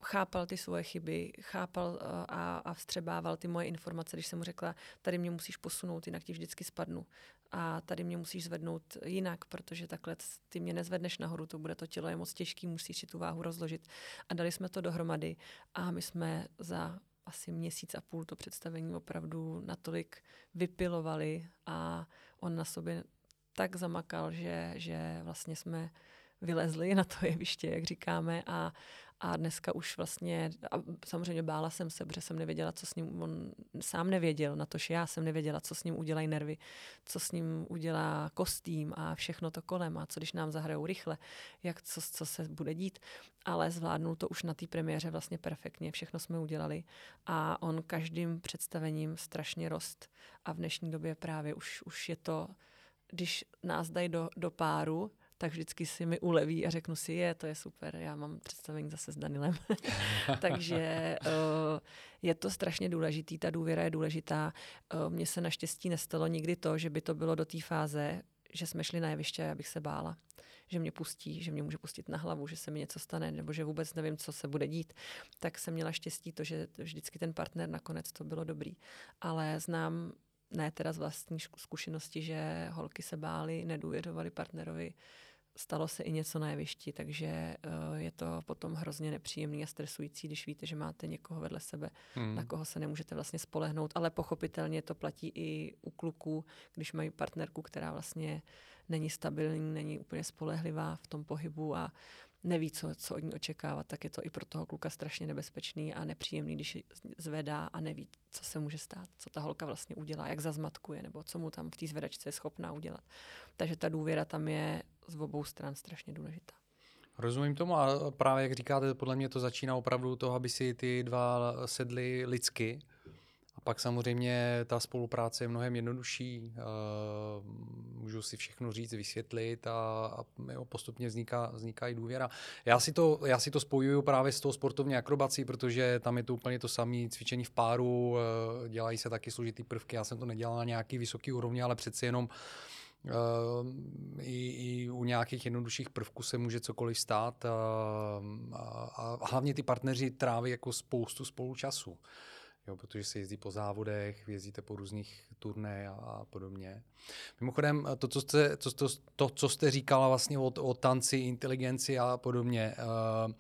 chápal ty svoje chyby, chápal eh, a, a vstřebával ty moje informace, když jsem mu řekla, tady mě musíš posunout, jinak ti vždycky spadnu. A tady mě musíš zvednout jinak, protože takhle ty mě nezvedneš nahoru, to bude to tělo je moc těžký, musíš si tu váhu rozložit. A dali jsme to dohromady a my jsme za asi měsíc a půl to představení opravdu natolik vypilovali a on na sobě tak zamakal, že, že vlastně jsme vylezli na to <laughs> jeviště, jak říkáme, a, a dneska už vlastně, a samozřejmě bála jsem se, protože jsem nevěděla, co s ním, on sám nevěděl, na to, že já jsem nevěděla, co s ním udělají nervy, co s ním udělá kostým a všechno to kolem a co když nám zahrajou rychle, jak, co, co se bude dít. Ale zvládnul to už na té premiéře vlastně perfektně, všechno jsme udělali a on každým představením strašně rost a v dnešní době právě už, už je to, když nás dají do, do páru, tak vždycky si mi uleví a řeknu si, je, to je super, já mám představení zase s Danilem. <laughs> Takže uh, je to strašně důležitý, ta důvěra je důležitá. Uh, Mně se naštěstí nestalo nikdy to, že by to bylo do té fáze, že jsme šli na jeviště a já bych se bála že mě pustí, že mě může pustit na hlavu, že se mi něco stane, nebo že vůbec nevím, co se bude dít, tak jsem měla štěstí to, že vždycky ten partner nakonec to bylo dobrý. Ale znám ne teda z vlastní zkušenosti, že holky se bály, nedůvěřovaly partnerovi, stalo se i něco na jevišti, takže uh, je to potom hrozně nepříjemný a stresující, když víte, že máte někoho vedle sebe, hmm. na koho se nemůžete vlastně spolehnout, ale pochopitelně to platí i u kluků, když mají partnerku, která vlastně není stabilní, není úplně spolehlivá v tom pohybu a neví, co, co od ní očekávat, tak je to i pro toho kluka strašně nebezpečný a nepříjemný, když zvedá a neví, co se může stát, co ta holka vlastně udělá, jak zazmatkuje, nebo co mu tam v té zvedačce je schopná udělat. Takže ta důvěra tam je z obou stran strašně důležitá. Rozumím tomu a právě jak říkáte, podle mě to začíná opravdu toho, aby si ty dva sedli lidsky, pak samozřejmě ta spolupráce je mnohem jednodušší, eh, můžu si všechno říct, vysvětlit a, a jo, postupně vzniká, vzniká i důvěra. Já si, to, já si to spojuju právě s tou sportovní akrobací, protože tam je to úplně to samé cvičení v páru, eh, dělají se taky složitý prvky, já jsem to nedělal na nějaký vysoký úrovni, ale přeci jenom Uh, i, i u nějakých jednodušších prvků se může cokoliv stát uh, a, a hlavně ty partneři tráví jako spoustu spolučasu. času jo, protože se jezdí po závodech, jezdíte po různých turné a, a podobně. Mimochodem, to, co jste, to, to, to, co jste říkala vlastně o, o tanci, inteligenci a podobně, uh,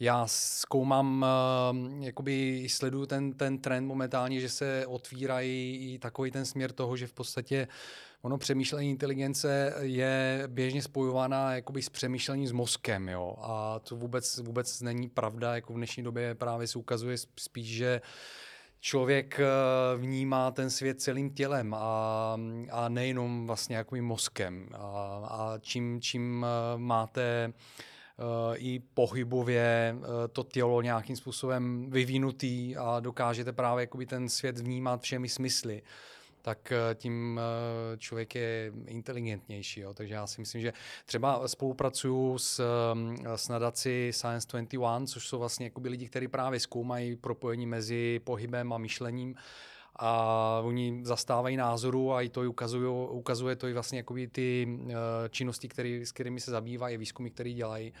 já zkoumám, uh, jakoby sleduju ten, ten trend momentálně, že se otvírají i takový ten směr toho, že v podstatě ono přemýšlení inteligence je běžně spojována jakoby s přemýšlením s mozkem, jo, a to vůbec, vůbec není pravda, jako v dnešní době právě se ukazuje spíš, že uh, člověk eh, vnímá ten svět celým tělem a, a nejenom vlastně jako mozkem. A, a čím, čím eh, máte uh, i pohybově to tělo nějakým způsobem vyvinutý a dokážete právě jakoby ten svět vnímat všemi smysly, tak tím člověk je inteligentnější. Jo. Takže já si myslím, že třeba spolupracuju s, s nadací Science 21, což jsou vlastně lidi, kteří právě zkoumají propojení mezi pohybem a myšlením a oni zastávají názoru a i to ukazují, ukazuje to i vlastně ty uh, činnosti, který, s kterými se zabývají, výzkumy, které dělají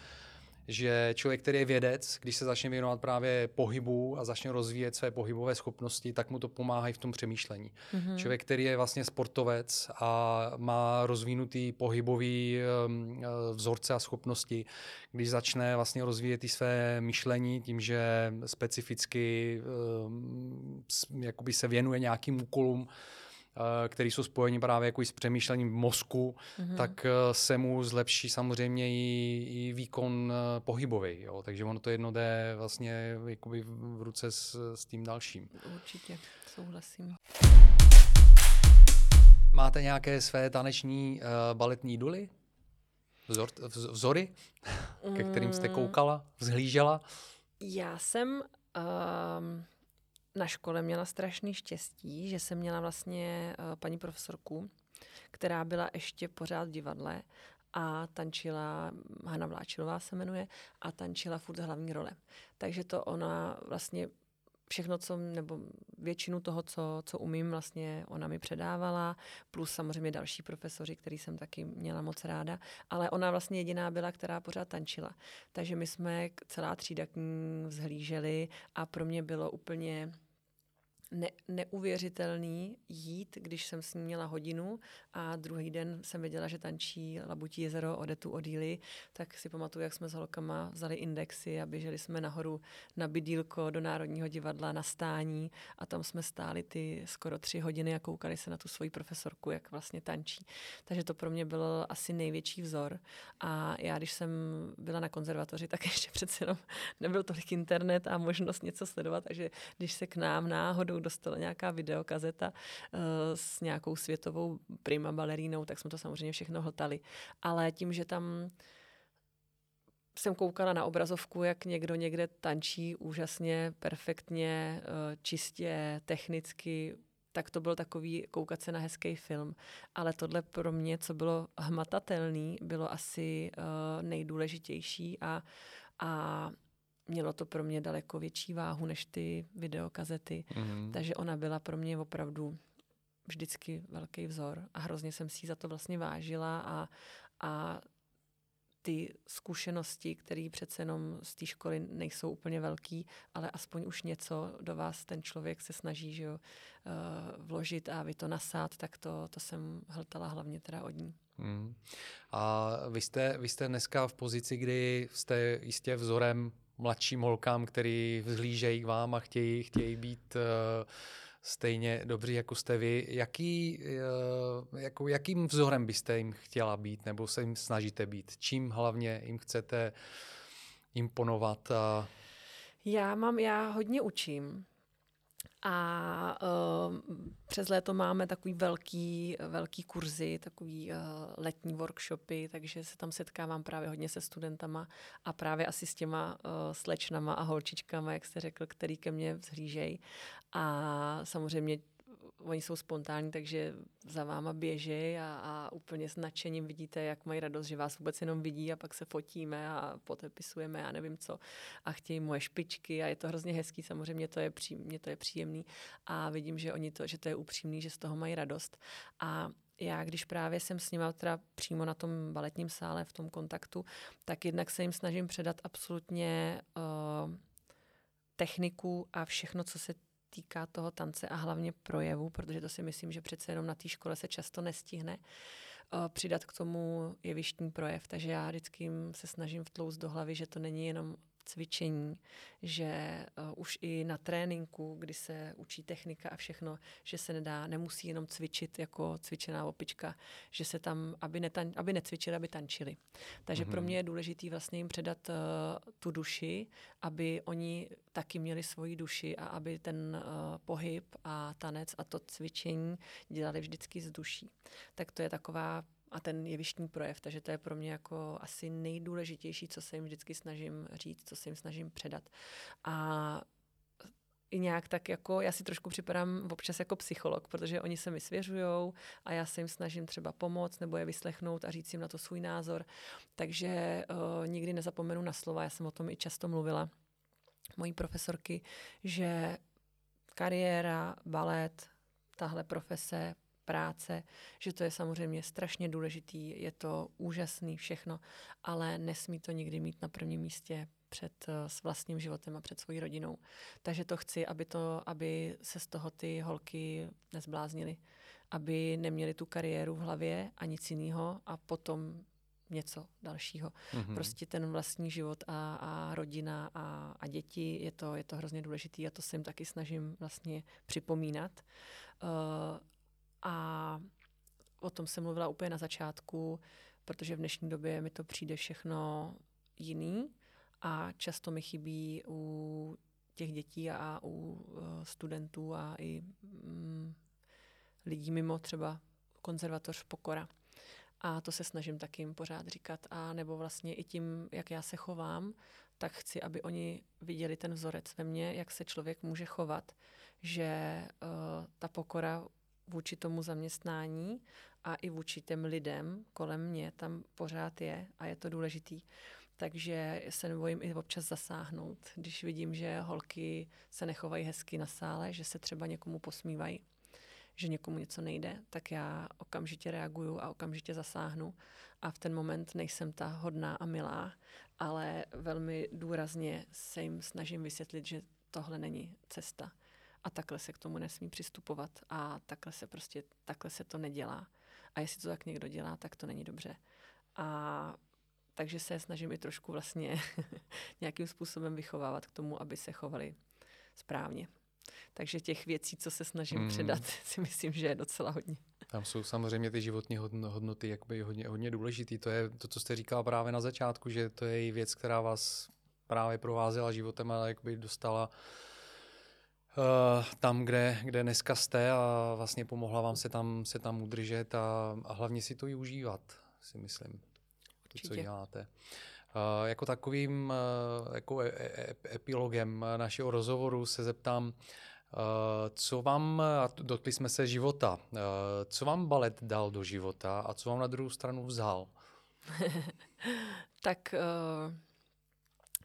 že člověk, který je vědec, když se začne věnovat právě pohybu a začne rozvíjet své pohybové schopnosti, tak mu to pomáhá i v tom přemýšlení. Mm-hmm. Člověk, který je vlastně sportovec a má rozvinutý pohybový um, vzorce a schopnosti, když začne vlastně rozvíjet i své myšlení tím, že specificky jakoby se věnuje nějakým úkolům, Eh, které jsou spojeni právě jako s přemýšlením mozku, mm-hmm. tak eh, se mu zlepší samozřejmě i, i výkon eh, pohybový. Jo? Takže ono to jedno jde vlastně jakoby v ruce s, s tím dalším. Určitě, souhlasím. Máte nějaké své taneční uh, baletní duly? Vzor, vzory, ke kterým jste mm. koukala, vzhlížela? Já jsem... Um na škole měla strašný štěstí, že jsem měla vlastně uh, paní profesorku, která byla ještě pořád v divadle a tančila, Hanna Vláčilová se jmenuje, a tančila furt hlavní role. Takže to ona vlastně všechno, co, nebo většinu toho, co, co umím, vlastně ona mi předávala, plus samozřejmě další profesoři, který jsem taky měla moc ráda, ale ona vlastně jediná byla, která pořád tančila. Takže my jsme celá třída k ní vzhlíželi a pro mě bylo úplně ne, neuvěřitelný jít, když jsem s ní měla hodinu a druhý den jsem věděla, že tančí Labutí jezero Odetu Odíly, tak si pamatuju, jak jsme s holkama vzali indexy a běželi jsme nahoru na bydílko do Národního divadla na stání a tam jsme stáli ty skoro tři hodiny a koukali se na tu svoji profesorku, jak vlastně tančí. Takže to pro mě byl asi největší vzor. A já, když jsem byla na konzervatoři, tak <laughs> ještě přece jenom nebyl tolik internet a možnost něco sledovat, takže když se k nám náhodou jednou dostala nějaká videokazeta uh, s nějakou světovou prima balerínou, tak jsme to samozřejmě všechno hltali. Ale tím, že tam jsem koukala na obrazovku, jak někdo někde tančí úžasně, perfektně, uh, čistě, technicky, tak to byl takový koukat se na hezký film. Ale tohle pro mě, co bylo hmatatelný, bylo asi uh, nejdůležitější a, a mělo to pro mě daleko větší váhu než ty videokazety. Mm. Takže ona byla pro mě opravdu vždycky velký vzor a hrozně jsem si za to vlastně vážila a, a ty zkušenosti, které přece jenom z té školy nejsou úplně velký, ale aspoň už něco do vás ten člověk se snaží že jo, uh, vložit a vy to nasát, tak to, to jsem hltala hlavně teda od ní. Hmm. A vy jste, vy jste dneska v pozici, kdy jste jistě vzorem mladším holkám, který vzhlížejí k vám a chtějí, chtějí být uh, stejně dobří, jako jste vy. Jaký, uh, jako, jakým vzorem byste jim chtěla být, nebo se jim snažíte být? Čím hlavně jim chcete imponovat? A... Já mám, já hodně učím. A uh, přes léto máme takový velký, velký kurzy, takový uh, letní workshopy, takže se tam setkávám právě hodně se studentama a právě asi s těma uh, slečnama a holčičkama, jak jste řekl, který ke mně vzhlížejí. A samozřejmě oni jsou spontánní, takže za váma běží a, a úplně s nadšením vidíte, jak mají radost, že vás vůbec jenom vidí a pak se fotíme a potepisujeme a nevím co. A chtějí moje špičky a je to hrozně hezký, samozřejmě to je, pří, mě to je příjemný. A vidím, že oni to, že to je upřímný, že z toho mají radost. A já, když právě jsem s nimi teda přímo na tom baletním sále v tom kontaktu, tak jednak se jim snažím předat absolutně uh, techniku a všechno, co se týká toho tance a hlavně projevu, protože to si myslím, že přece jenom na té škole se často nestihne uh, přidat k tomu jevištní projev. Takže já vždycky se snažím vtloust do hlavy, že to není jenom cvičení, že uh, už i na tréninku, kdy se učí technika a všechno, že se nedá, nemusí jenom cvičit jako cvičená opička, že se tam, aby, netan, aby necvičili, aby tančili. Takže mm-hmm. pro mhm. mě je důležité vlastně jim předat uh, tu duši, aby oni taky měli svoji duši a aby ten uh, pohyb a tanec a to cvičení dělali vždycky z duší. Tak to je taková a ten jevištní projev. Takže to je pro mě jako asi nejdůležitější, co se jim vždycky snažím říct, co se jim snažím předat. A i nějak tak jako, já si trošku připadám občas jako psycholog, protože oni se mi svěřují a já se jim snažím třeba pomoct nebo je vyslechnout a říct jim na to svůj názor. Takže uh, nikdy nezapomenu na slova, já jsem o tom i často mluvila, mojí profesorky, že kariéra, balet, tahle profese, práce, že to je samozřejmě strašně důležitý, je to úžasný všechno, ale nesmí to nikdy mít na prvním místě před uh, s vlastním životem a před svojí rodinou. Takže to chci, aby, to, aby se z toho ty holky nezbláznily, aby neměli tu kariéru v hlavě a nic jiného a potom něco dalšího. Mm-hmm. Prostě ten vlastní život a, a rodina a, a děti, je to, je to hrozně důležitý a to se jim taky snažím vlastně připomínat. Uh, a o tom jsem mluvila úplně na začátku, protože v dnešní době mi to přijde všechno jiný a často mi chybí u těch dětí a u uh, studentů a i um, lidí mimo třeba konzervatoř pokora. A to se snažím taky jim pořád říkat. A nebo vlastně i tím, jak já se chovám, tak chci, aby oni viděli ten vzorec ve mně, jak se člověk může chovat, že uh, ta pokora vůči tomu zaměstnání a i vůči těm lidem kolem mě tam pořád je a je to důležitý. Takže se nebojím i občas zasáhnout, když vidím, že holky se nechovají hezky na sále, že se třeba někomu posmívají, že někomu něco nejde, tak já okamžitě reaguju a okamžitě zasáhnu. A v ten moment nejsem ta hodná a milá, ale velmi důrazně se jim snažím vysvětlit, že tohle není cesta a takhle se k tomu nesmí přistupovat a takhle se prostě, takhle se to nedělá. A jestli to tak někdo dělá, tak to není dobře. A takže se snažím i trošku vlastně <laughs> nějakým způsobem vychovávat k tomu, aby se chovali správně. Takže těch věcí, co se snažím mm. předat, <laughs> si myslím, že je docela hodně. Tam jsou samozřejmě ty životní hodnoty jakoby hodně, hodně důležitý. To je to, co jste říkala právě na začátku, že to je i věc, která vás právě provázela životem a jakoby dostala tam, kde, kde dneska jste a vlastně pomohla vám se tam, se tam udržet a, a hlavně si to i užívat, si myslím, to, co děláte. Uh, jako takovým uh, jako e- e- e- epilogem našeho rozhovoru se zeptám, uh, co vám, a dotkli jsme se života, co vám balet dal do života a co vám na druhou stranu vzal? <laughs> tak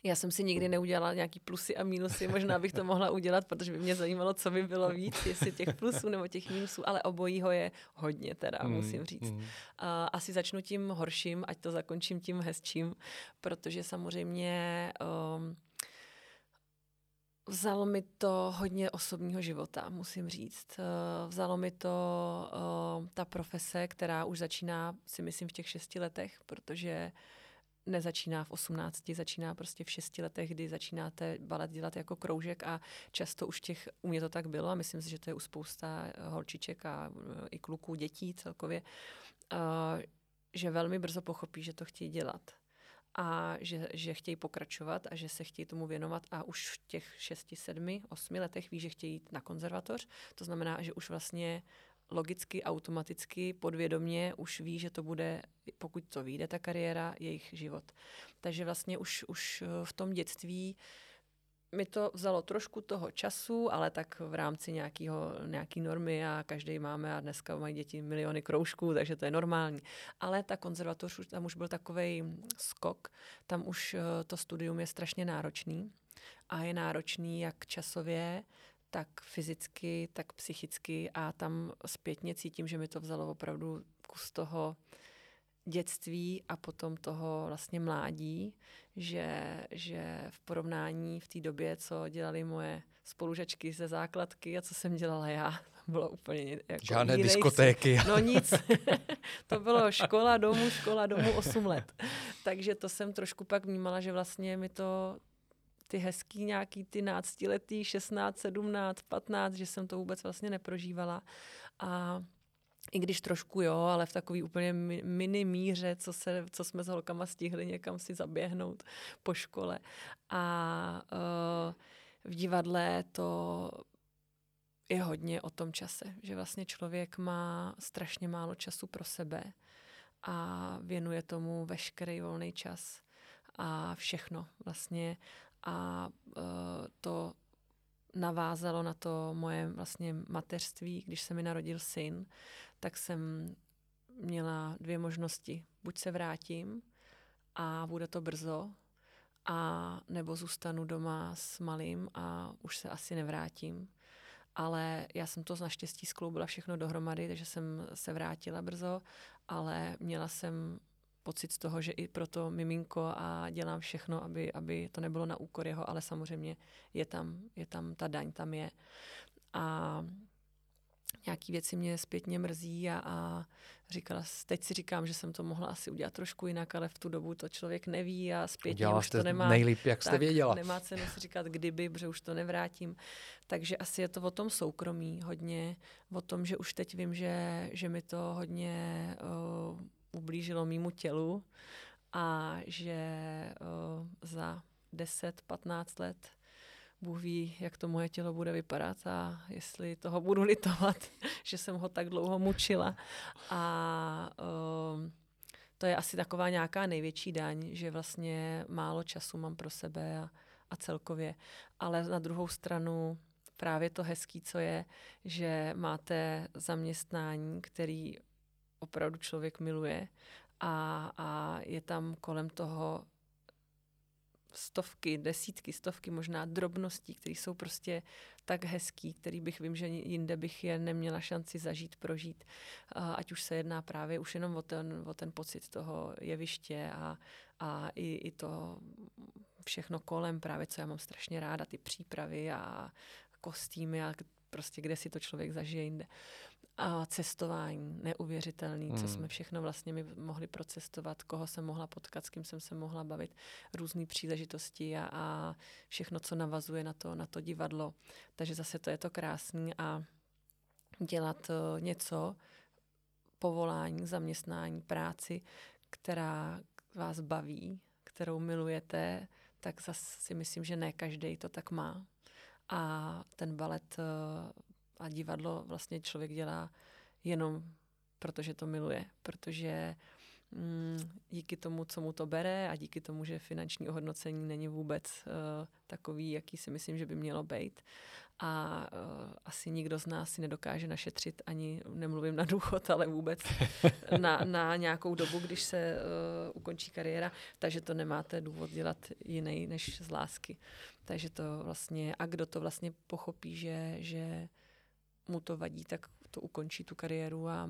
já jsem si nikdy neudělala nějaký plusy a mínusy, možná bych to mohla udělat, protože by mě zajímalo, co by bylo víc, jestli těch plusů nebo těch mínusů, ale obojího je hodně teda, mm, musím říct. Mm. A asi začnu tím horším, ať to zakončím tím hezčím, protože samozřejmě um, Vzalo mi to hodně osobního života, musím říct. Uh, vzalo mi to uh, ta profese, která už začíná, si myslím, v těch šesti letech, protože nezačíná v 18, začíná prostě v 6 letech, kdy začínáte balet dělat jako kroužek a často už těch, u mě to tak bylo a myslím si, že to je u spousta eh, holčiček a eh, i kluků, dětí celkově, uh, že velmi brzo pochopí, že to chtějí dělat a že, že chtějí pokračovat a že se chtějí tomu věnovat a už v těch 6, 7, 8 letech ví, že chtějí jít na konzervatoř. To znamená, že už vlastně logicky, automaticky, podvědomě už ví, že to bude, pokud to vyjde, ta kariéra, jejich život. Takže vlastně už, už eh, v tom dětství mi to vzalo trošku toho času, ale tak v rámci nějakého, nějaký normy a každý máme a dneska mají děti miliony kroužků, takže to je normální. Ale ta konzervatoř, tam už byl takový skok, tam už eh, to studium je strašně náročný a je náročný jak časově, tak fyzicky, tak psychicky a tam zpětně cítím, že mi to vzalo opravdu kus toho dětství a potom toho vlastně mládí, že, že v porovnání v té době, co dělali moje spolužačky ze základky a co jsem dělala já, bylo úplně jako Žádné jiný diskotéky. No nic. <laughs> to bylo škola domů, škola domů 8 let. Takže to jsem trošku pak vnímala, že vlastně mi to ty hezký nějaký ty náctiletý, 16, 17, 15, že jsem to vůbec vlastně neprožívala. A i když trošku jo, ale v takový úplně mini míře, co, se, co jsme s holkama stihli někam si zaběhnout po škole. A uh, v divadle to je hodně o tom čase, že vlastně člověk má strašně málo času pro sebe a věnuje tomu veškerý volný čas a všechno vlastně a uh, to navázalo na to moje vlastně mateřství, když se mi narodil syn, tak jsem měla dvě možnosti. Buď se vrátím a bude to brzo, a nebo zůstanu doma s malým a už se asi nevrátím. Ale já jsem to naštěstí skloubila všechno dohromady, takže jsem se vrátila brzo, ale měla jsem pocit z toho, že i pro to miminko a dělám všechno, aby, aby to nebylo na úkor jeho, ale samozřejmě je tam, je tam ta daň, tam je. A nějaký věci mě zpětně mrzí a, a říkala, teď si říkám, že jsem to mohla asi udělat trošku jinak, ale v tu dobu to člověk neví a zpětně Udělala už to nemá. nejlíp, jak jste tak, věděla. Nemá cenu si říkat kdyby, protože už to nevrátím. Takže asi je to o tom soukromí hodně, o tom, že už teď vím, že, že mi to hodně uh, ublížilo mýmu tělu a že uh, za 10-15 let Bůh ví, jak to moje tělo bude vypadat a jestli toho budu litovat, <laughs> že jsem ho tak dlouho mučila. A uh, to je asi taková nějaká největší daň, že vlastně málo času mám pro sebe a, a celkově. Ale na druhou stranu právě to hezký, co je, že máte zaměstnání, který opravdu člověk miluje a, a je tam kolem toho stovky, desítky, stovky možná drobností, které jsou prostě tak hezký, který bych vím, že jinde bych je neměla šanci zažít, prožít. Ať už se jedná právě už jenom o ten, o ten pocit toho jeviště a, a i, i to všechno kolem právě, co já mám strašně ráda, ty přípravy a kostýmy a prostě kde si to člověk zažije jinde. A cestování, neuvěřitelný, hmm. co jsme všechno vlastně mi mohli procestovat, koho jsem mohla potkat, s kým jsem se mohla bavit, různé příležitosti a, a všechno, co navazuje na to, na to divadlo. Takže zase to je to krásný a dělat uh, něco, povolání, zaměstnání, práci, která vás baví, kterou milujete, tak zase si myslím, že ne každý to tak má. A ten balet uh, a divadlo vlastně člověk dělá jenom protože to miluje, protože díky tomu, co mu to bere a díky tomu, že finanční ohodnocení není vůbec uh, takový, jaký si myslím, že by mělo být. A uh, asi nikdo z nás si nedokáže našetřit, ani nemluvím na důchod, ale vůbec <laughs> na, na nějakou dobu, když se uh, ukončí kariéra, takže to nemáte důvod dělat jiný než z lásky. Takže to vlastně, a kdo to vlastně pochopí, že, že mu to vadí, tak to ukončí tu kariéru a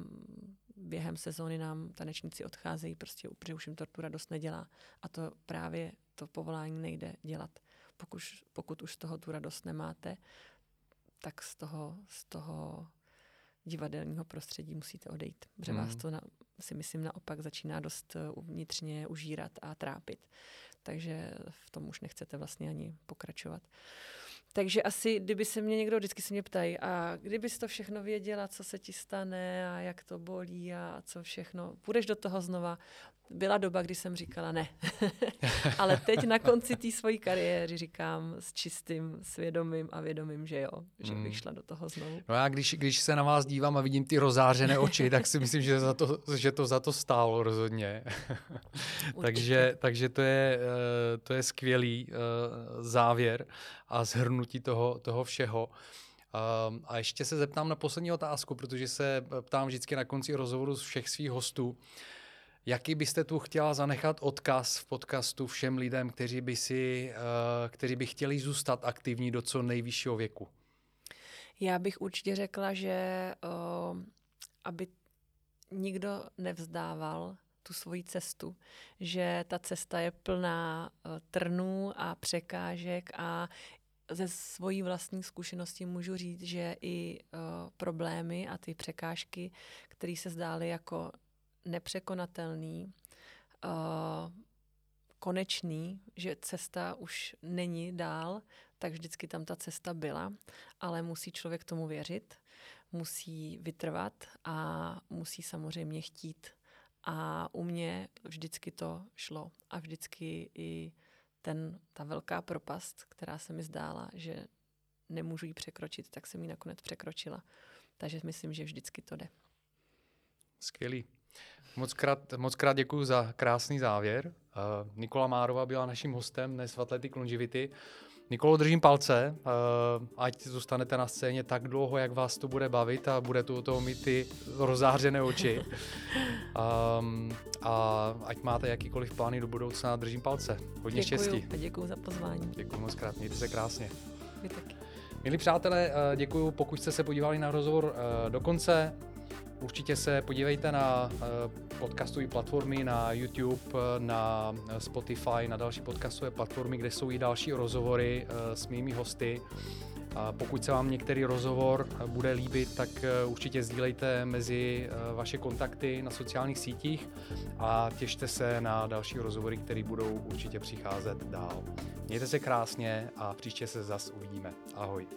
během sezóny nám tanečníci odcházejí, prostě protože už jim to tu radost nedělá. A to právě to povolání nejde dělat. Pokud, pokud už z toho tu radost nemáte, tak z toho, z toho divadelního prostředí musíte odejít. Protože mm. vás to na, si myslím naopak začíná dost uh, vnitřně užírat a trápit. Takže v tom už nechcete vlastně ani pokračovat. Takže asi, kdyby se mě někdo, vždycky se mě ptají, a kdybys to všechno věděla, co se ti stane a jak to bolí a co všechno, půjdeš do toho znova. Byla doba, kdy jsem říkala ne. <laughs> Ale teď na konci té své kariéry říkám s čistým svědomím a vědomím, že jo, že bych hmm. šla do toho znovu. No já když, když se na vás dívám a vidím ty rozářené oči, tak si myslím, že, za to, že to za to stálo rozhodně. <laughs> takže, takže to je, eh, to je skvělý eh, závěr a zhrnutí toho, toho všeho. Um, a ještě se zeptám na poslední otázku, protože se ptám vždycky na konci rozhovoru z všech svých hostů. Jaký byste tu chtěla zanechat odkaz v podcastu všem lidem, kteří by, si, uh, kteří by chtěli zůstat aktivní do co nejvyššího věku? Já bych určitě řekla, že uh, aby nikdo nevzdával tu svoji cestu, že ta cesta je plná uh, trnů a překážek a ze svojí vlastní zkušenosti můžu říct, že i uh, problémy a ty překážky, které se zdály jako nepřekonatelný, uh, konečný, že cesta už není dál, tak vždycky tam ta cesta byla, ale musí člověk tomu věřit, musí vytrvat a musí samozřejmě chtít. A u mě vždycky to šlo a vždycky i ten, ta velká propast, která se mi zdála, že nemůžu ji překročit, tak jsem ji nakonec překročila. Takže myslím, že vždycky to jde. Skvělý. Moc krát, moc krát děkuji za krásný závěr. Uh, Nikola Márova byla naším hostem dnes v Athletic Longevity. Nikolo, držím palce, uh, ať zůstanete na scéně tak dlouho, jak vás to bude bavit a bude tu toho mít ty rozářené oči. Um, <laughs> a ať máte jakýkoliv plány do budoucna, držím palce. Hodně děkuju, štěstí. A děkuji za pozvání. Děkuji moc krát, mějte se krásně. Vy taky. Milí přátelé, uh, děkuji, pokud jste se podívali na rozhovor do konce. Určitě se podívejte na podcastové platformy, na YouTube, na Spotify, na další podcastové platformy, kde jsou i další rozhovory s mými hosty. A pokud se vám některý rozhovor bude líbit, tak určitě sdílejte mezi vaše kontakty na sociálních sítích a těšte se na další rozhovory, které budou určitě přicházet dál. Mějte se krásně a příště se zas uvidíme. Ahoj.